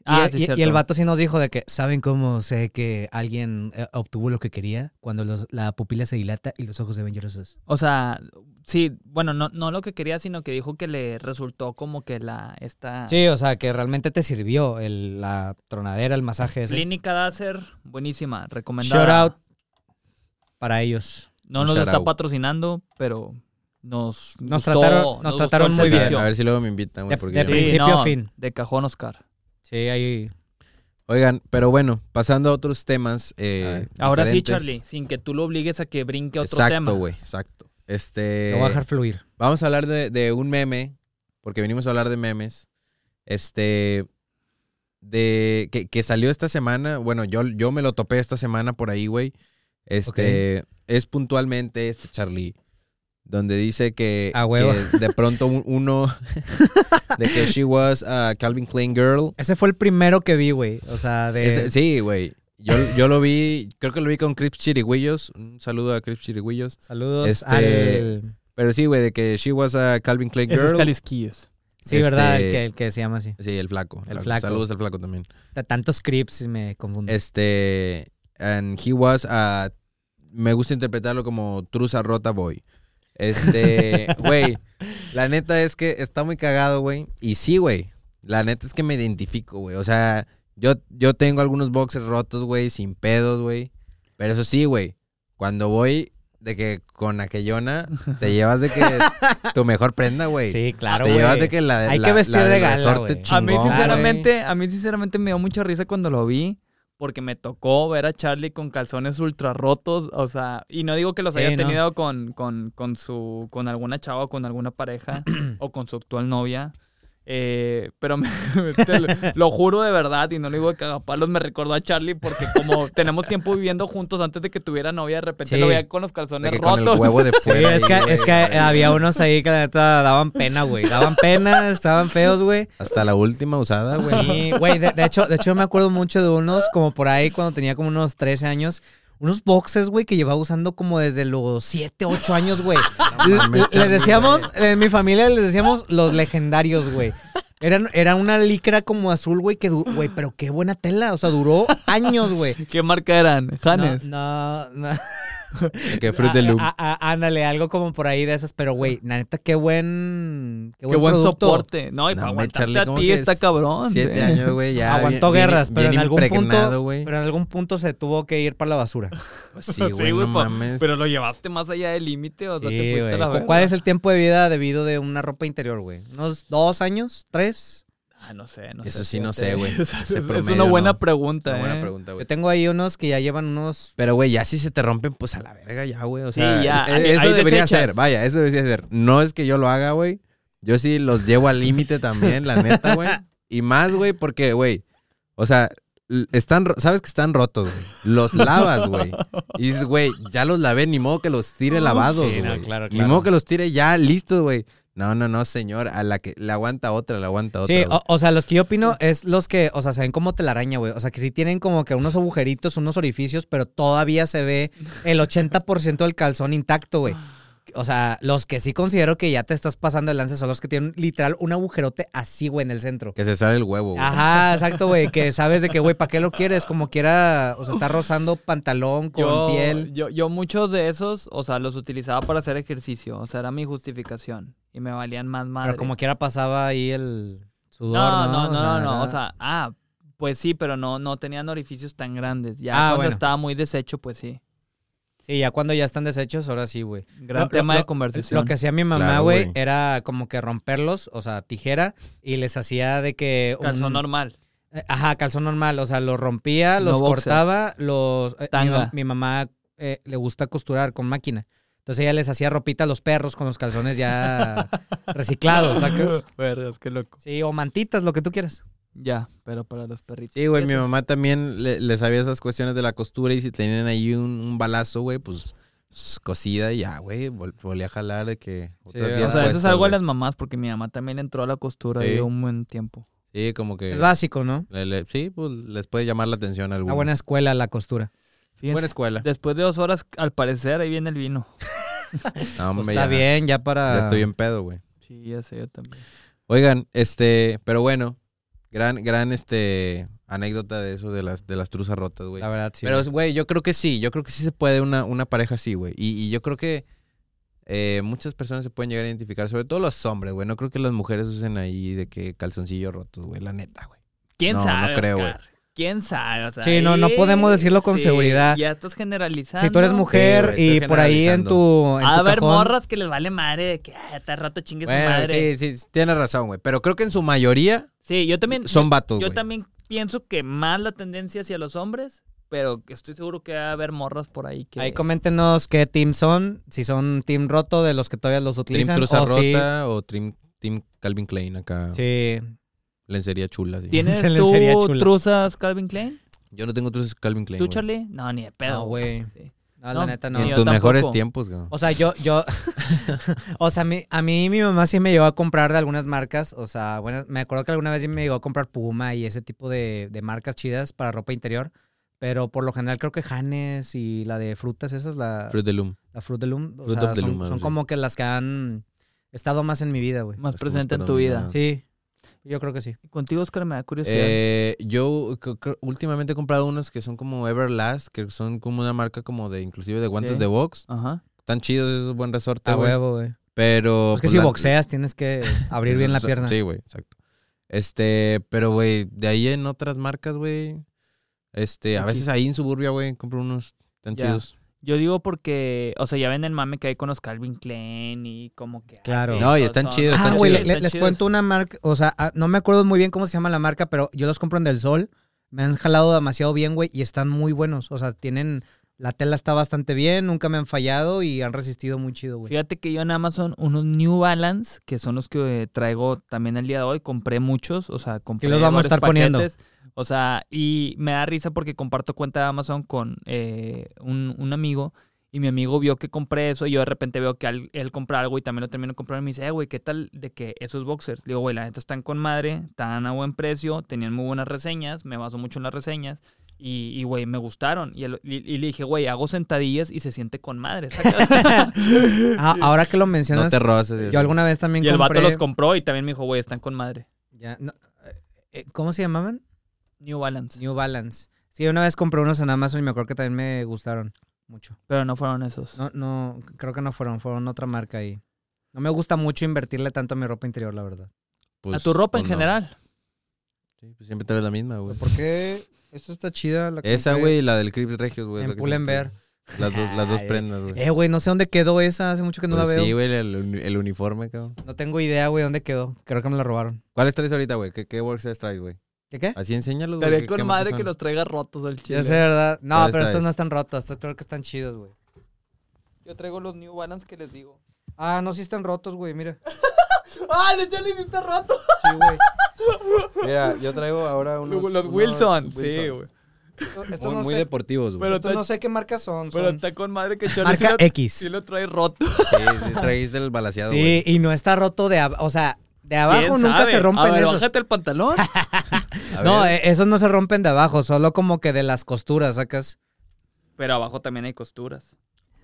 Y, Ah, y- sí, y cierto. el vato sí nos dijo de que, ¿saben cómo sé que alguien eh, obtuvo lo que quería? Cuando los- la pupila se dilata y los ojos se ven llorosos. O sea, sí, bueno, no, no lo que quería, sino que dijo que le resultó como que la, esta Sí, o sea, que realmente te sirvió el- la tronadera, el masaje ese. clínica Dácer, buenísima, recomendada. Shout out para ellos. No Un nos está out. patrocinando, pero nos Nos gustó- trataron- nos muy bien. A ver si luego me invitan, güey. De- porque de principio a fin. De cajón, Oscar. Sí, ahí... Oigan, pero bueno, pasando a otros temas. eh, A. Ahora sí. Charlie, sin que tú lo obligues a que brinque otro exacto, tema. güey, exacto. Este, Lo voy a dejar fluir. Vamos a hablar de, de un meme, porque venimos a hablar de memes. Este, de que, que salió esta semana. Bueno, yo, yo me lo topé esta semana por ahí, güey. Este, es puntualmente este Charlie, donde dice que, A huevo. que de pronto un- uno, de que she was a Calvin Klein girl. Ese fue el primero que vi, güey. O sea, de... Ese- sí, güey. Yo, yo lo vi, creo que lo vi con Crips Chirigüillos. Un saludo a Crips Chirigüillos. Saludos Este, al... Pero sí, güey, de que she was a Calvin Klein Ese es girl. Calisquillos. Sí, ¿verdad? El este- que, el que se llama así. Sí, el flaco. El flaco. Saludos al flaco también. Tantos scripts y me confundo. Este. And he was a. Me gusta interpretarlo como Truza Rota Boy. Este. Güey. la neta es que está muy cagado, güey. Y sí, güey. La neta es que me identifico, güey. O sea, yo, yo tengo algunos boxers rotos, güey, sin pedos, güey. Pero eso sí, güey. Cuando voy de que con aquellona te llevas de que tu mejor prenda, güey. Sí, claro, Te llevas de que la Hay la- que vestir la de gala, güey. A mí, sinceramente, a mí sinceramente me dio mucha risa cuando lo vi. Porque me tocó ver a Charlie con calzones ultra rotos. O sea, y no digo que los Sí, haya no. tenido con, con, con su. con alguna chava o con alguna pareja. o con su actual novia. Eh, pero me- te lo, lo juro de verdad, y no lo digo de cagapalos, me recordó a Charlie porque como tenemos tiempo viviendo juntos antes de que tuviera novia, de repente Sí. lo veía con los De calzones que con el rotos. huevo de Sí, fuera. es que, es que había unos ahí que la neta daban pena, güey. Daban pena, estaban feos, güey. Hasta la última usada, güey. Sí, güey, de, de hecho, de hecho me acuerdo mucho de unos, como por ahí cuando tenía como unos 13 años, unos boxes, güey, que llevaba usando como desde los 7, 8 años, güey. No les decíamos, en mi familia les decíamos los legendarios, güey. Eran, era una licra como azul, güey, que, güey, pero qué buena tela, o sea, duró años, güey. ¿Qué marca eran? Janes. No, no, no. Que Fruit de Loom. Ah, ah, ah, ándale, algo como por ahí de esas, pero güey, la neta, qué buen. Qué Qué buen, buen producto. soporte. No, y No, para aguantarte a ¿cómo ti está es cabrón. Siete sí. años, güey, ya. Aguantó bien- guerras, bien- pero en bien algún impregnado, punto. güey. Pero en algún punto se tuvo que ir para la basura. Pues sí, güey, no pa- mames. Pero lo llevaste más allá del límite, o sea, Sí, te fuiste a la verga. ¿Cuál es el tiempo de vida debido de una ropa interior, güey? ¿Unos dos años? ¿Tres? Ah, no sé, no sé. Eso sí no sé, güey. Es, promedio, una buena no. pregunta, Una buena ¿eh? pregunta, güey. Yo tengo ahí unos que ya llevan unos. Pero, güey, ya si se te rompen, pues a la verga ya, güey. O Sí, sea, ya, e- eso ahí debería desechas. ser. Vaya, eso debería ser. No es que yo lo haga, güey. Yo sí los llevo al límite también, la neta, güey. Y más, güey, porque, güey, o sea, están, sabes que están rotos, güey. Los lavas, güey. Y dices, güey, ya los lavé, ni modo que los tire lavados, Sí, no, güey. claro, Ni modo que los tire ya listos, güey. No, no, no, señor. A la que le aguanta otra, le aguanta otra. Sí, o sea, los que yo opino es los que, o sea, se ven como telaraña, güey. O sea, que sí tienen como que unos agujeritos, unos orificios, pero todavía se ve el 80% del calzón intacto, güey. O sea, los que sí considero que ya te estás pasando el lance son los que tienen literal un agujerote así, güey, en el centro. Que se sale el huevo, güey. Ajá, exacto, güey. Que sabes de que, güey, ¿para qué lo quieres? Como quiera, o sea, está rozando pantalón con yo, piel. Yo, yo muchos de esos, o sea, los utilizaba para hacer ejercicio. O sea, era mi justificación. Y me valían más madre. Pero como quiera pasaba ahí el sudor, no, ¿no? no, no, O sea, no, no. O sea, ah, pues sí, pero no, no tenían orificios tan grandes. Ya Ah, cuando bueno. estaba muy deshecho, pues sí. Sí, ya cuando ya están deshechos, ahora sí, güey. Gran Lo- tema lo- de conversación. Lo que hacía mi mamá, Claro, güey, era como que romperlos, o sea, tijera, y les hacía de que... un- Calzón normal. Eh, Ajá, calzón normal. O sea, los rompía, No los boxer. cortaba, los. eh, mi, Tanga. mi mamá eh, le gusta costurar con máquina. Entonces ella les hacía ropita a los perros con los calzones ya reciclados, ¿sacas? Vergas, qué loco. Sí, o mantitas, lo que tú quieras. Ya, pero para los perritos. Sí, güey, mi mamá también le, le sabía esas cuestiones de la costura y si tenían ahí un, un balazo, güey, pues cosida y ya, güey, vol- volví a jalar de que Sí, o sea, eso es algo güey. las mamás, porque mi mamá también entró a la costura Sí. de un buen tiempo. Sí, como que... Es básico, ¿no? le- le- sí, pues les puede llamar la atención a algunos. Una buena escuela la costura. Fíjense, Buena escuela. después de dos horas, al parecer, ahí viene el vino. No, Pues hombre, está ya- bien, ya para. Ya estoy en pedo, güey. Sí, ya sé, yo también. Oigan, este, pero bueno, gran, gran, este, anécdota de eso de las, de las truzas rotas, güey. La verdad, sí. Pero, güey. yo creo que sí, yo creo que sí se puede una, una pareja así, güey. Y, y yo creo que eh, muchas personas se pueden llegar a identificar, sobre todo los hombres, güey. No creo que las mujeres usen ahí de que calzoncillos rotos, güey, la neta, güey. ¿Quién No, no sabe, creo, Oscar? ¿Quién sabe? O sea, Sí, no, no podemos decirlo con sí, seguridad. Ya estás generalizando. si tú eres mujer Sí, y por ahí en tu. en A tu ver, cajón- morras que les vale madre de que ah, está rato chingue su madre. sí, sí, tienes razón, güey. Pero creo que en su mayoría Sí, yo también. son vatos, yo también pienso que más la tendencia hacia los hombres, pero estoy seguro que va a haber morras por ahí que. Ahí coméntenos qué team son. Si son team roto de los que todavía los Team utilizan. O si- Rota o team, team Calvin Klein acá. Sí. Lencería chula, sí. ¿Tienes Se tú chula. truzas Calvin Klein? Yo no tengo truzas Calvin Klein, ¿Tú, güey. Charlie? No, ni de pedo. No, güey. Sí. No, No, la neta no. Ni en yo tus tampoco. mejores tiempos, güey. O sea, yo, yo, o sea, a mí, a mí mi mamá sí me llevó a comprar de algunas marcas, o sea, bueno, me acuerdo que alguna vez sí me llegó a comprar Puma y ese tipo de, de marcas chidas para ropa interior, pero por lo general creo que Hanes y la de frutas, esa es la, Fruit de Loom. la Fruit de Loom, o Fruit sea, of the son, Loom, algo son así. como que las que han estado más en mi vida, güey. Más Las presente en tu vida. ajá. Sí, yo creo que sí. Contigo, Oscar, me da curiosidad. Eh, yo últimamente he comprado unas que son como Everlast, que son como una marca como de, inclusive de guantes Sí. de box. Ajá. Están chidos, es un buen resorte, A güey. huevo, güey. Pero. Es que pues, si la- boxeas tienes que abrir bien la pierna. Sí, güey, exacto. Este, pero, güey, de ahí en otras marcas, güey. Este, a veces ahí en Suburbia, güey, compro unos tan Ya. chidos. Yo digo porque, o sea, ya ven el mame que hay con los Calvin Klein y como que... Claro. así, No, y están son- chidos, Ah, güey, les chidos. cuento una marca, o sea, ah, no me acuerdo muy bien cómo se llama la marca, pero yo los compro en Del Sol. Me han jalado demasiado bien, güey, y están muy buenos. O sea, tienen, la tela está bastante bien, nunca me han fallado y han resistido muy chido, güey. Fíjate que yo en Amazon unos New Balance, que son los que traigo también el día de hoy, compré muchos, o sea, compré los vamos a estar poniendo. O sea, y me da risa porque comparto cuenta de Amazon con eh, un, un amigo y mi amigo vio que compré eso y yo de repente veo que al- él compra algo y también lo termino comprando y me dice, eh, güey, ¿qué tal de que esos boxers? Le digo, güey, la neta están con madre, están a buen precio, tenían muy buenas reseñas, me baso mucho en las reseñas. Y, y, güey, me gustaron. Y, el- y- y le dije, güey, hago sentadillas y se siente con madre. Ah, ahora que lo No mencionas, te roces. yo alguna vez también y el compré... vato los compró y también me dijo, güey, están con madre. ya, no, eh, ¿Cómo se llamaban? New Balance. New Balance. Sí, una vez compré unos en Amazon y me acuerdo que también me gustaron mucho. Pero no fueron esos. No, no, creo que no fueron, fueron otra marca ahí. No me gusta mucho invertirle tanto a mi ropa interior, la verdad. a tu ropa en pues no. general. Sí, pues siempre te ves la misma, güey. ¿Por qué? Esta está chida. La Esa, güey, y la del Crips Regios, güey. En Pull&Bear. Las, dos- las dos prendas, güey. Eh, güey, no sé dónde quedó esa. Hace mucho que no Pues la veo. Sí, güey, el, el uniforme, cabrón. No tengo idea, güey, dónde quedó. Creo que me la robaron. ¿Cuáles traes ahorita, güey? ¿Qué, qué worksets traes, güey? ¿Qué qué? Así enséñalos, güey. ¿qué- con madre que los traiga rotos al chile. Ya sé, ¿verdad? No, ¿Cuáles pero estos no están rotos. Estos creo que están chidos, güey. Yo traigo los New Balance que les digo. Ah, no, sí están rotos, güey, mira. ¡Ah, de hecho le hiciste roto! Sí, güey. Mira, yo traigo ahora unos... Los, unos Wilson. Sí, güey. Estos Muy, no muy sé, deportivos, güey. Pero no sé qué marcas son. Pero son- está con madre que Charlie sí Marca lo, X. sí lo trae roto. Sí, sí, traes del balaseado, Sí, y no está roto de. O sea, de abajo ¿Quién nunca sabe? se rompen A ver, esos. bájate el pantalón. A No, eh, esos no se rompen de abajo, solo como que de las costuras, sacas. Pero abajo también hay costuras.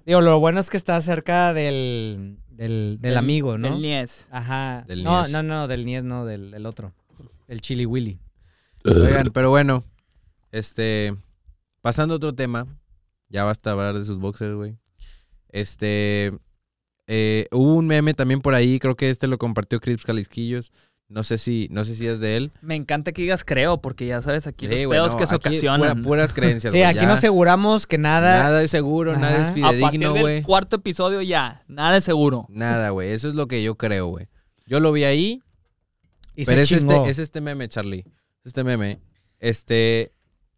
Digo, lo bueno es que está cerca del, del, del amigo, ¿no? Del Nies. Ajá. Del no, Nies. no, no, del Nies, no, del, del otro. El Chili Willy. Oigan, pero bueno, este, pasando a otro tema, ya basta hablar de sus boxers, güey. Este, eh, hubo un meme también por ahí, creo que este lo compartió Crips Calisquillos. No sé si, no sé si es de él. Me encanta que digas creo, porque ya sabes aquí Sí, los pedos que se ocasionan. pura- puras creencias, Sí, aquí ya no aseguramos que nada. Nada es seguro, nada es fidedigno, güey. cuarto episodio ya, nada es seguro. Nada, güey. Eso es lo que yo creo, güey. Yo lo vi ahí, y pero es chingó. este, es este meme, Charlie. Es este meme. Este,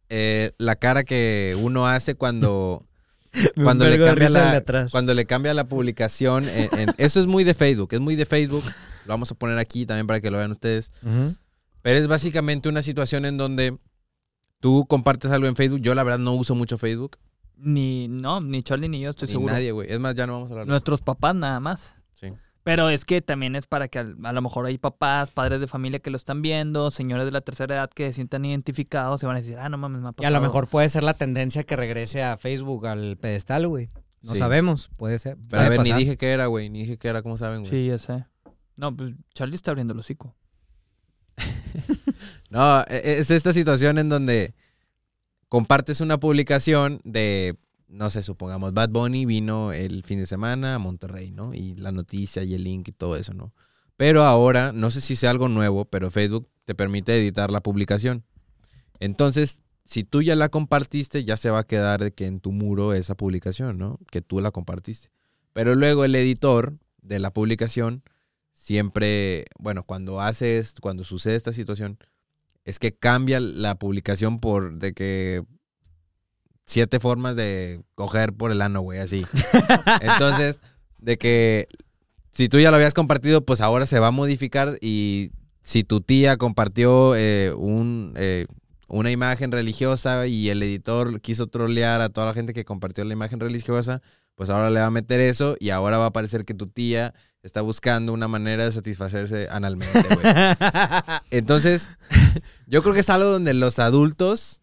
eh, la cara que uno hace cuando, cuando le cambia la, cuando le cambia la publicación. en- en- eso es muy de Facebook, es muy de Facebook. Lo vamos a poner aquí también para que lo vean ustedes. Pero es básicamente una situación en donde tú compartes algo en Facebook. Yo la verdad no uso mucho Facebook. Ni, no, ni Charlie ni yo estoy ni seguro. nadie, güey. Es más, ya no vamos a hablar. Nuestros papás nada más. Pero es que también es para que a, lo mejor hay papás, padres de familia que lo están viendo, señores de la tercera edad que se sientan identificados y van a decir, ah, no mames, me ha Y a lo mejor puede ser la tendencia que regrese a Facebook, al pedestal, güey. No Sí. sabemos, puede ser. Pero puede a ver, ni dije que era, güey. Ni dije que era, ¿cómo saben, güey? Sí, ya sé. No, pues Charlie está abriendo el hocico. No, e- es esta situación en donde compartes una publicación de, no sé, supongamos, Bad Bunny vino el fin de semana a Monterrey, ¿no? Y la noticia y el link y todo eso, ¿no? Pero ahora, no sé si sea algo nuevo, pero Facebook te permite editar la publicación. Entonces, si tú ya la compartiste, ya se va a quedar de que en tu muro esa publicación, ¿no? Que tú la compartiste. Pero luego el editor de la publicación siempre, bueno, cuando haces, cuando sucede esta situación, es que cambia la publicación por de que siete formas de coger por el ano, güey, así. Entonces, de que si tú ya lo habías compartido, pues ahora se va a modificar y si tu tía compartió eh, un, eh, una imagen religiosa y el editor quiso trolear a toda la gente que compartió la imagen religiosa, pues ahora le va a meter eso y ahora va a parecer que tu tía está buscando una manera de satisfacerse analmente, güey. Entonces, yo creo que es algo donde los adultos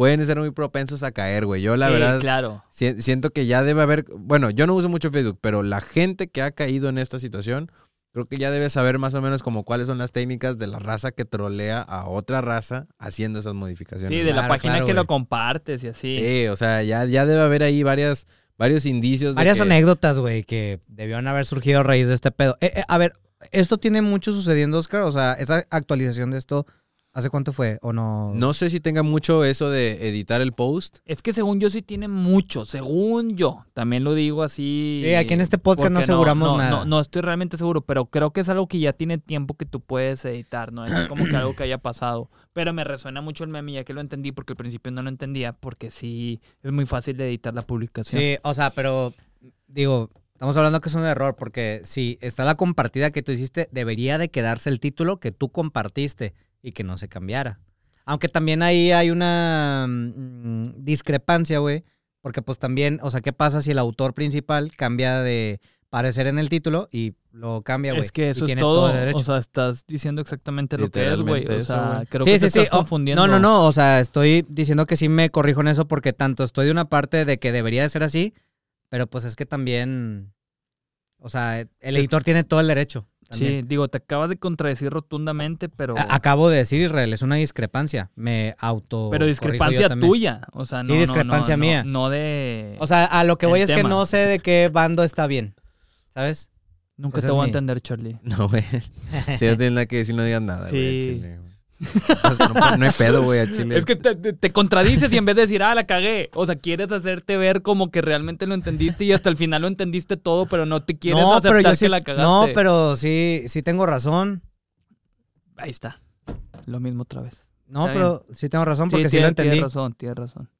pueden ser muy propensos a caer, güey. Yo la Sí, verdad claro. si- siento que ya debe haber, bueno, yo no uso mucho Facebook, pero la gente que ha caído en esta situación, creo que ya debe saber más o menos como cuáles son las técnicas de la raza que trolea a otra raza haciendo esas modificaciones. Sí, de la Claro, página claro, que lo compartes y así. Sí, o sea, ya, ya debe haber ahí varias, varios indicios. de Varias que- anécdotas, güey, que debieron haber surgido a raíz de este pedo. Eh, eh, a ver, ¿esto tiene mucho sucediendo, Oscar? O sea, esa actualización de esto, ¿hace cuánto fue? ¿O no? No sé si tenga mucho eso de editar el post. Es que según yo sí tiene mucho, según yo. También lo digo así. Sí, aquí en este podcast no porque aseguramos no, nada. No, no estoy realmente seguro, pero creo que es algo que ya tiene tiempo que tú puedes editar, ¿no? Es como que algo que haya pasado. Pero me resuena mucho el meme ya que lo entendí, porque al principio no lo entendía, porque sí es muy fácil de editar la publicación. Sí, o sea, pero digo, estamos hablando que es un error, porque si está la compartida que tú hiciste, debería de quedarse el título que tú compartiste y que no se cambiara. Aunque también ahí hay una mm, discrepancia, güey, porque pues también, o sea, ¿qué pasa si el autor principal cambia de parecer en el título y lo cambia, güey? Es que eso es tiene todo. derecho. o sea, estás diciendo exactamente lo que es, güey. O sea, creo Sí, que sí, te sí. estás confundiendo. No, no, no. O sea, estoy diciendo que sí me corrijo en eso porque tanto estoy de una parte de que debería de ser así, pero pues es que también. O sea, el editor tiene todo el derecho. Sí, digo, te acabas de contradecir rotundamente, pero. Acabo de decir, Israel, es una discrepancia. Me auto. Pero discrepancia tuya. O sea, Sí, no. no, discrepancia no, no, mía. No de. O sea, a lo que voy es que no sé de qué bando está bien. ¿Sabes? Nunca te voy a mi- entender, Charlie. No, güey. Si no tienes nada que decir, no digas nada, Sí. güey. O sea, no, no hay pedo, güey, al chile. Es que te, te- te contradices y en vez de decir, ah, la cagué. O sea, quieres hacerte ver como que realmente lo entendiste y hasta el final lo entendiste todo, pero no te quieres no, aceptar pero yo que sí, la cagaste. no, pero sí, sí tengo razón. Ahí está. Lo mismo otra vez. No, Está pero sí tengo razón porque sí, tienes, lo entendí. Tienes razón, tienes razón.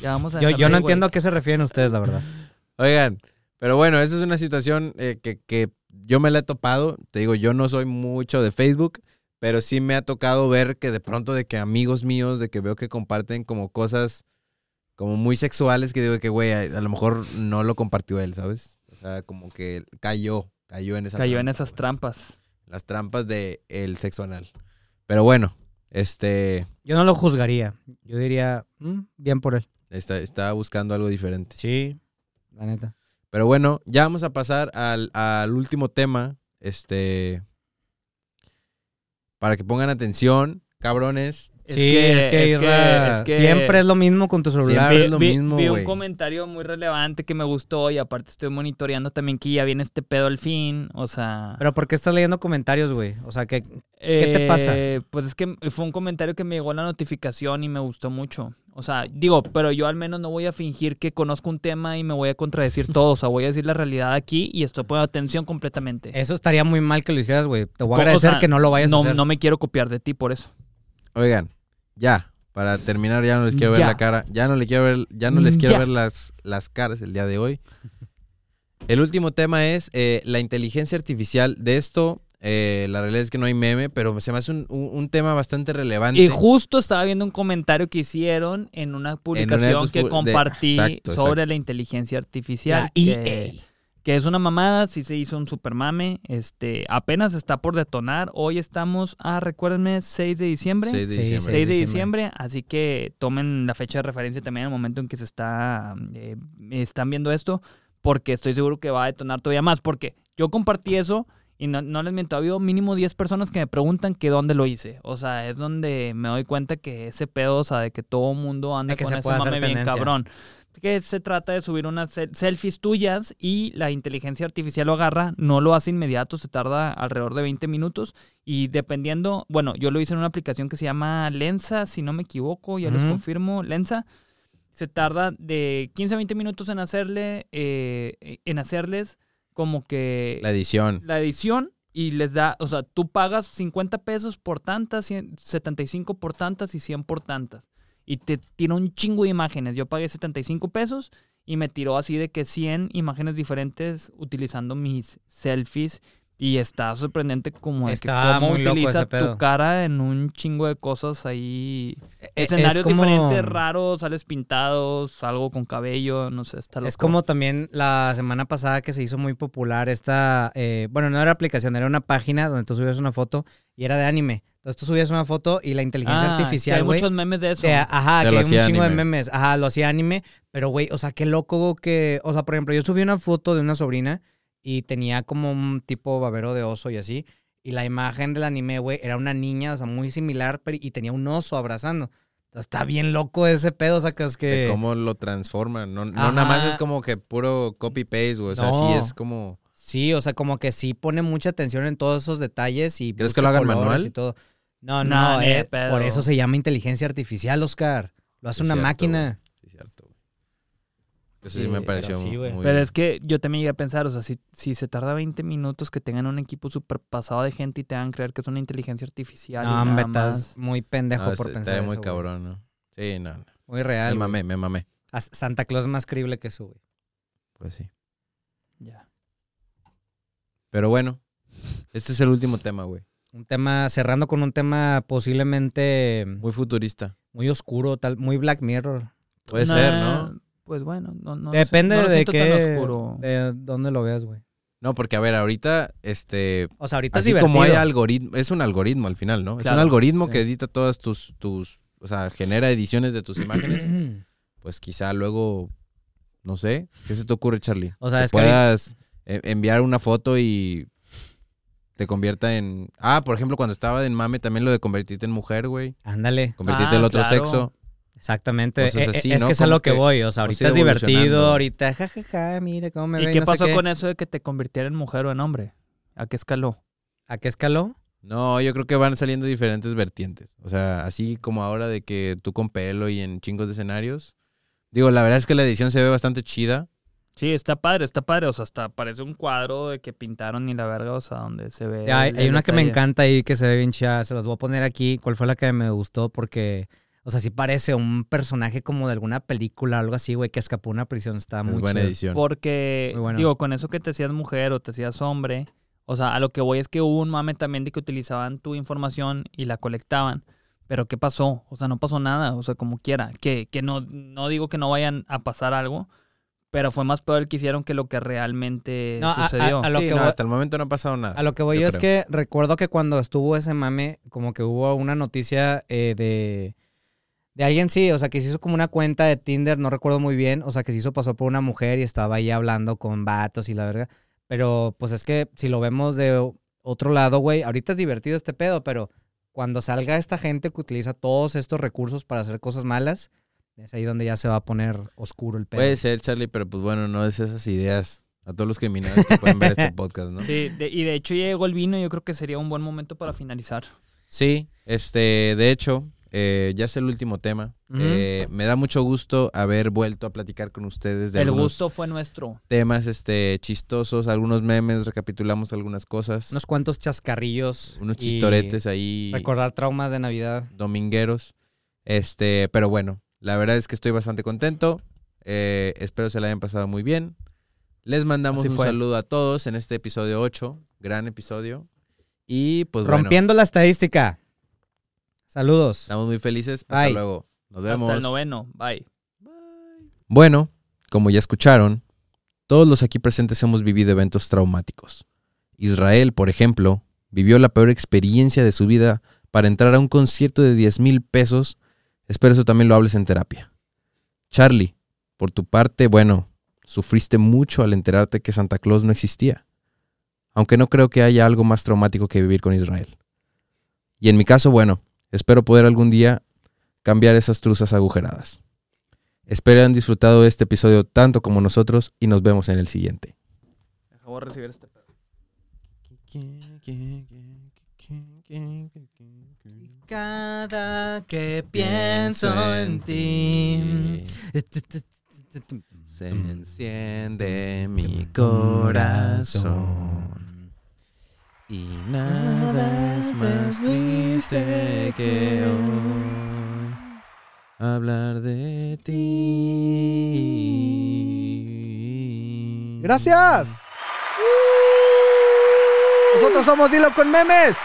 Ya vamos a Yo, yo no ahí, entiendo a qué se refieren ustedes, la verdad. Oigan, pero bueno, esa es una situación eh, que, que yo me la he topado. Te digo, yo no soy mucho de Facebook, pero sí me ha tocado ver que de pronto de que amigos míos, de que veo que comparten como cosas como muy sexuales, que digo que, güey, a, a lo mejor no lo compartió él, ¿sabes? O sea, como que cayó, cayó en esa Cayó en esas trampas. Las trampas de el sexo anal. Pero bueno, este, Yo no lo juzgaría. Yo diría, "Mm, bien por él. está, está buscando algo diferente. Sí, la neta. Pero bueno, ya vamos a pasar al, al último tema. Este. Para que pongan atención, cabrones. Sí, es que, Isra, es que- siempre es lo mismo con tu celular. Siempre es lo vi, mismo, vi un comentario muy relevante que me gustó y aparte estoy monitoreando también que ya viene este pedo al fin, o sea... Pero ¿por qué estás leyendo comentarios, güey? O sea, ¿qué te pasa? Eh, Pues es que fue un comentario que me llegó la notificación y me gustó mucho. O sea, digo, pero yo al menos no voy a fingir que conozco un tema y me voy a contradecir todo. O sea, voy a decir la realidad aquí y estoy poniendo atención completamente. eso estaría muy mal que lo hicieras, güey. Te voy a o agradecer sea, que no lo vayas no, a hacer. no me quiero copiar de ti por eso. Oigan, ya. Para terminar, ya no les quiero ver Ya. la cara. Ya no, le quiero ver, ya no les quiero Ya. ver las, las caras el día de hoy. El último tema es eh, la inteligencia artificial. De esto, eh, la realidad es que no hay meme, pero se me hace un, un- un tema bastante relevante. Y justo estaba viendo un comentario que hicieron en una publicación que de- compartí exacto, sobre exacto. la inteligencia artificial. La EA. que es una mamada, sí se hizo un super mame, este, apenas está por detonar. Hoy estamos a, recuérdenme, 6 de diciembre. 6 de diciembre. 6 de diciembre. diciembre, así que tomen la fecha de referencia también en el momento en que se está eh, están viendo esto, porque estoy seguro que va a detonar todavía más, porque yo compartí eso y no, no les miento, ha habido mínimo 10 personas que me preguntan que dónde lo hice. O sea, es donde me doy cuenta que ese pedo, o sea, de que todo mundo anda que con se ese mame bien tendencia. cabrón. Que se trata de subir unas sel- selfies tuyas y la inteligencia artificial lo agarra, no lo hace inmediato, se tarda alrededor de 20 minutos y dependiendo, bueno, yo lo hice en una aplicación que se llama Lensa, si no me equivoco, ya les confirmo, Lensa. Se tarda de 15 a 20 minutos en hacerle, eh, en hacerles como que La edición. la edición y les da, o sea, tú pagas 50 pesos por tantas, 100 75 por tantas y 100 por tantas. Y te tira un chingo de imágenes. Yo pagué 75 pesos y me tiró así de que 100 imágenes diferentes utilizando mis selfies. Y está sorprendente como de que Está cómo muy loco utiliza tu cara en un chingo de cosas ahí. Eh, Escenarios es como- diferentes, raros, sales pintados, algo con cabello, no sé, está loco. Es como también la semana pasada que se hizo muy popular esta, eh, bueno, no era aplicación, era una página donde tú subías una foto y era de anime. Entonces tú subías una foto y la inteligencia Ah, que artificial, hay güey, muchos memes de eso. te- ajá, que hay un chingo de memes, ajá, lo hacía anime, pero güey, o sea, qué loco que, o sea, por ejemplo, yo subí una foto de una sobrina y tenía como un tipo babero de oso y así, y la imagen del anime, güey, era una niña, o sea, muy similar, pero, y tenía un oso abrazando. Entonces, está bien loco ese pedo, o sea, que es que... De cómo lo transforman. No, no nada más es como que puro copy-paste, güey. O sea, No. sí es como... Sí, o sea, como que sí pone mucha atención en todos esos detalles y ¿Crees que lo hagan manual? y todo. No, No, no, eh, pedo. por eso se llama inteligencia artificial, Oscar. Lo hace una cierto, máquina. Eso sí, Sí, me pero pareció sí, güey. muy... Pero es que yo también llegué a pensar, o sea, si, si se tarda 20 minutos que tengan un equipo súper pasado de gente y te hagan creer que es una inteligencia artificial. y No, hombre, estás muy pendejo No, por pensar eso. muy güey. cabrón, ¿no? Sí, no, no. Muy real. Me güey. mamé, me mamé. Santa Claus es más creíble que eso, güey. Pues sí. Ya. Pero bueno, este es el último tema, güey. Un tema, cerrando con un tema posiblemente Muy futurista. muy oscuro, tal, muy Black Mirror. Puede ser, ¿no? Pues bueno, no, no Depende no lo de qué, oscuro. de dónde lo veas, güey. No, porque a ver, ahorita, este, O sea, ahorita así es como hay algoritmo, es un algoritmo al final, ¿no? Es un algoritmo sí. que edita todas tus, tus, o sea, genera ediciones de tus imágenes. pues quizá luego, no sé, ¿qué se te ocurre, Charlie? O sea, que es que puedas eh, enviar una foto y te convierta en... Ah, por ejemplo, cuando estaba en mame también lo de convertirte en mujer, güey. Ándale. Convertirte Ah, en otro claro. sexo. Exactamente. Así, es ¿no? que es a lo que, que voy. O sea, hemos ahorita es divertido, ahorita, jajaja, mire cómo me ve. ¿Y qué no pasó qué. con eso de que te convirtiera en mujer o en hombre? ¿A qué escaló? ¿A qué escaló? No, yo creo que van saliendo diferentes vertientes. O sea, así como ahora de que tú con pelo y en chingos de escenarios. Digo, la verdad es que la edición se ve bastante chida. Sí, está padre, está padre. O sea, hasta parece un cuadro de que pintaron y la verga, o sea, donde se ve. Ya, hay, hay una que me encanta ahí que se ve bien chida. Se las voy a poner aquí. ¿Cuál fue la que me gustó? Porque, o sea, sí parece un personaje como de alguna película o algo así, güey, que escapó de una prisión. Está muy es buena chido. edición. Porque, Muy bueno. digo, con eso que te hacías mujer o te hacías hombre, o sea, a lo que voy es que hubo un mame también de que utilizaban tu información y la colectaban. Pero ¿qué pasó? O sea, no pasó nada, o sea, como quiera. Que, que no, no digo que no vayan a pasar algo, pero fue más peor el que hicieron que lo que realmente No, a- a- sucedió. a lo Sí, que no, voy- hasta el momento no ha pasado nada. A lo que voy yo yo es que recuerdo que cuando estuvo ese mame, como que hubo una noticia eh, de, De alguien sí, o sea, que se hizo como una cuenta de Tinder, no recuerdo muy bien, o sea, que se hizo pasó por una mujer y estaba ahí hablando con vatos y la verga. Pero pues es que si lo vemos de otro lado, güey, ahorita es divertido este pedo, pero cuando salga esta gente que utiliza todos estos recursos para hacer cosas malas, es ahí donde ya se va a poner oscuro el pedo. Puede ser, Charlie, pero pues bueno, no es esas ideas a todos los criminales que pueden ver este podcast, ¿no? Sí, de- y de hecho ya llegó el vino y yo creo que sería un buen momento para finalizar. Sí, este, de hecho, eh, ya es el último tema. Eh, me da mucho gusto haber vuelto a platicar con ustedes de el gusto fue nuestro. temas este, chistosos, algunos memes, recapitulamos algunas cosas, Unos cuantos chascarrillos. unos chistoretes ahí Recordar traumas de Navidad. domingueros. Este, pero bueno, la verdad es que estoy bastante contento. Eh, espero se la hayan pasado muy bien. Les mandamos Así un fue. saludo a todos en este episodio 8, gran episodio. Y pues bueno, Rompiendo la estadística. Saludos. estamos muy felices. Hasta Bye. luego. Nos vemos. Hasta el noveno. Bye. Bueno, como ya escucharon, todos los aquí presentes hemos vivido eventos traumáticos. Israel, por ejemplo, vivió la peor experiencia de su vida para entrar a un concierto de 10 mil pesos. Espero eso también lo hables en terapia. Charlie, por tu parte, bueno, sufriste mucho al enterarte que Santa Claus no existía. Aunque no creo que haya algo más traumático que vivir con Israel. Y en mi caso, bueno, espero poder algún día cambiar esas truzas agujeradas. Espero hayan disfrutado de este episodio tanto como nosotros y nos vemos en el siguiente. Acabo de recibir este pedo. Cada que pienso en ti. Se enciende mi corazón y nada es más triste que hoy hablar de ti. Gracias. Nosotros somos Dilo con Memes.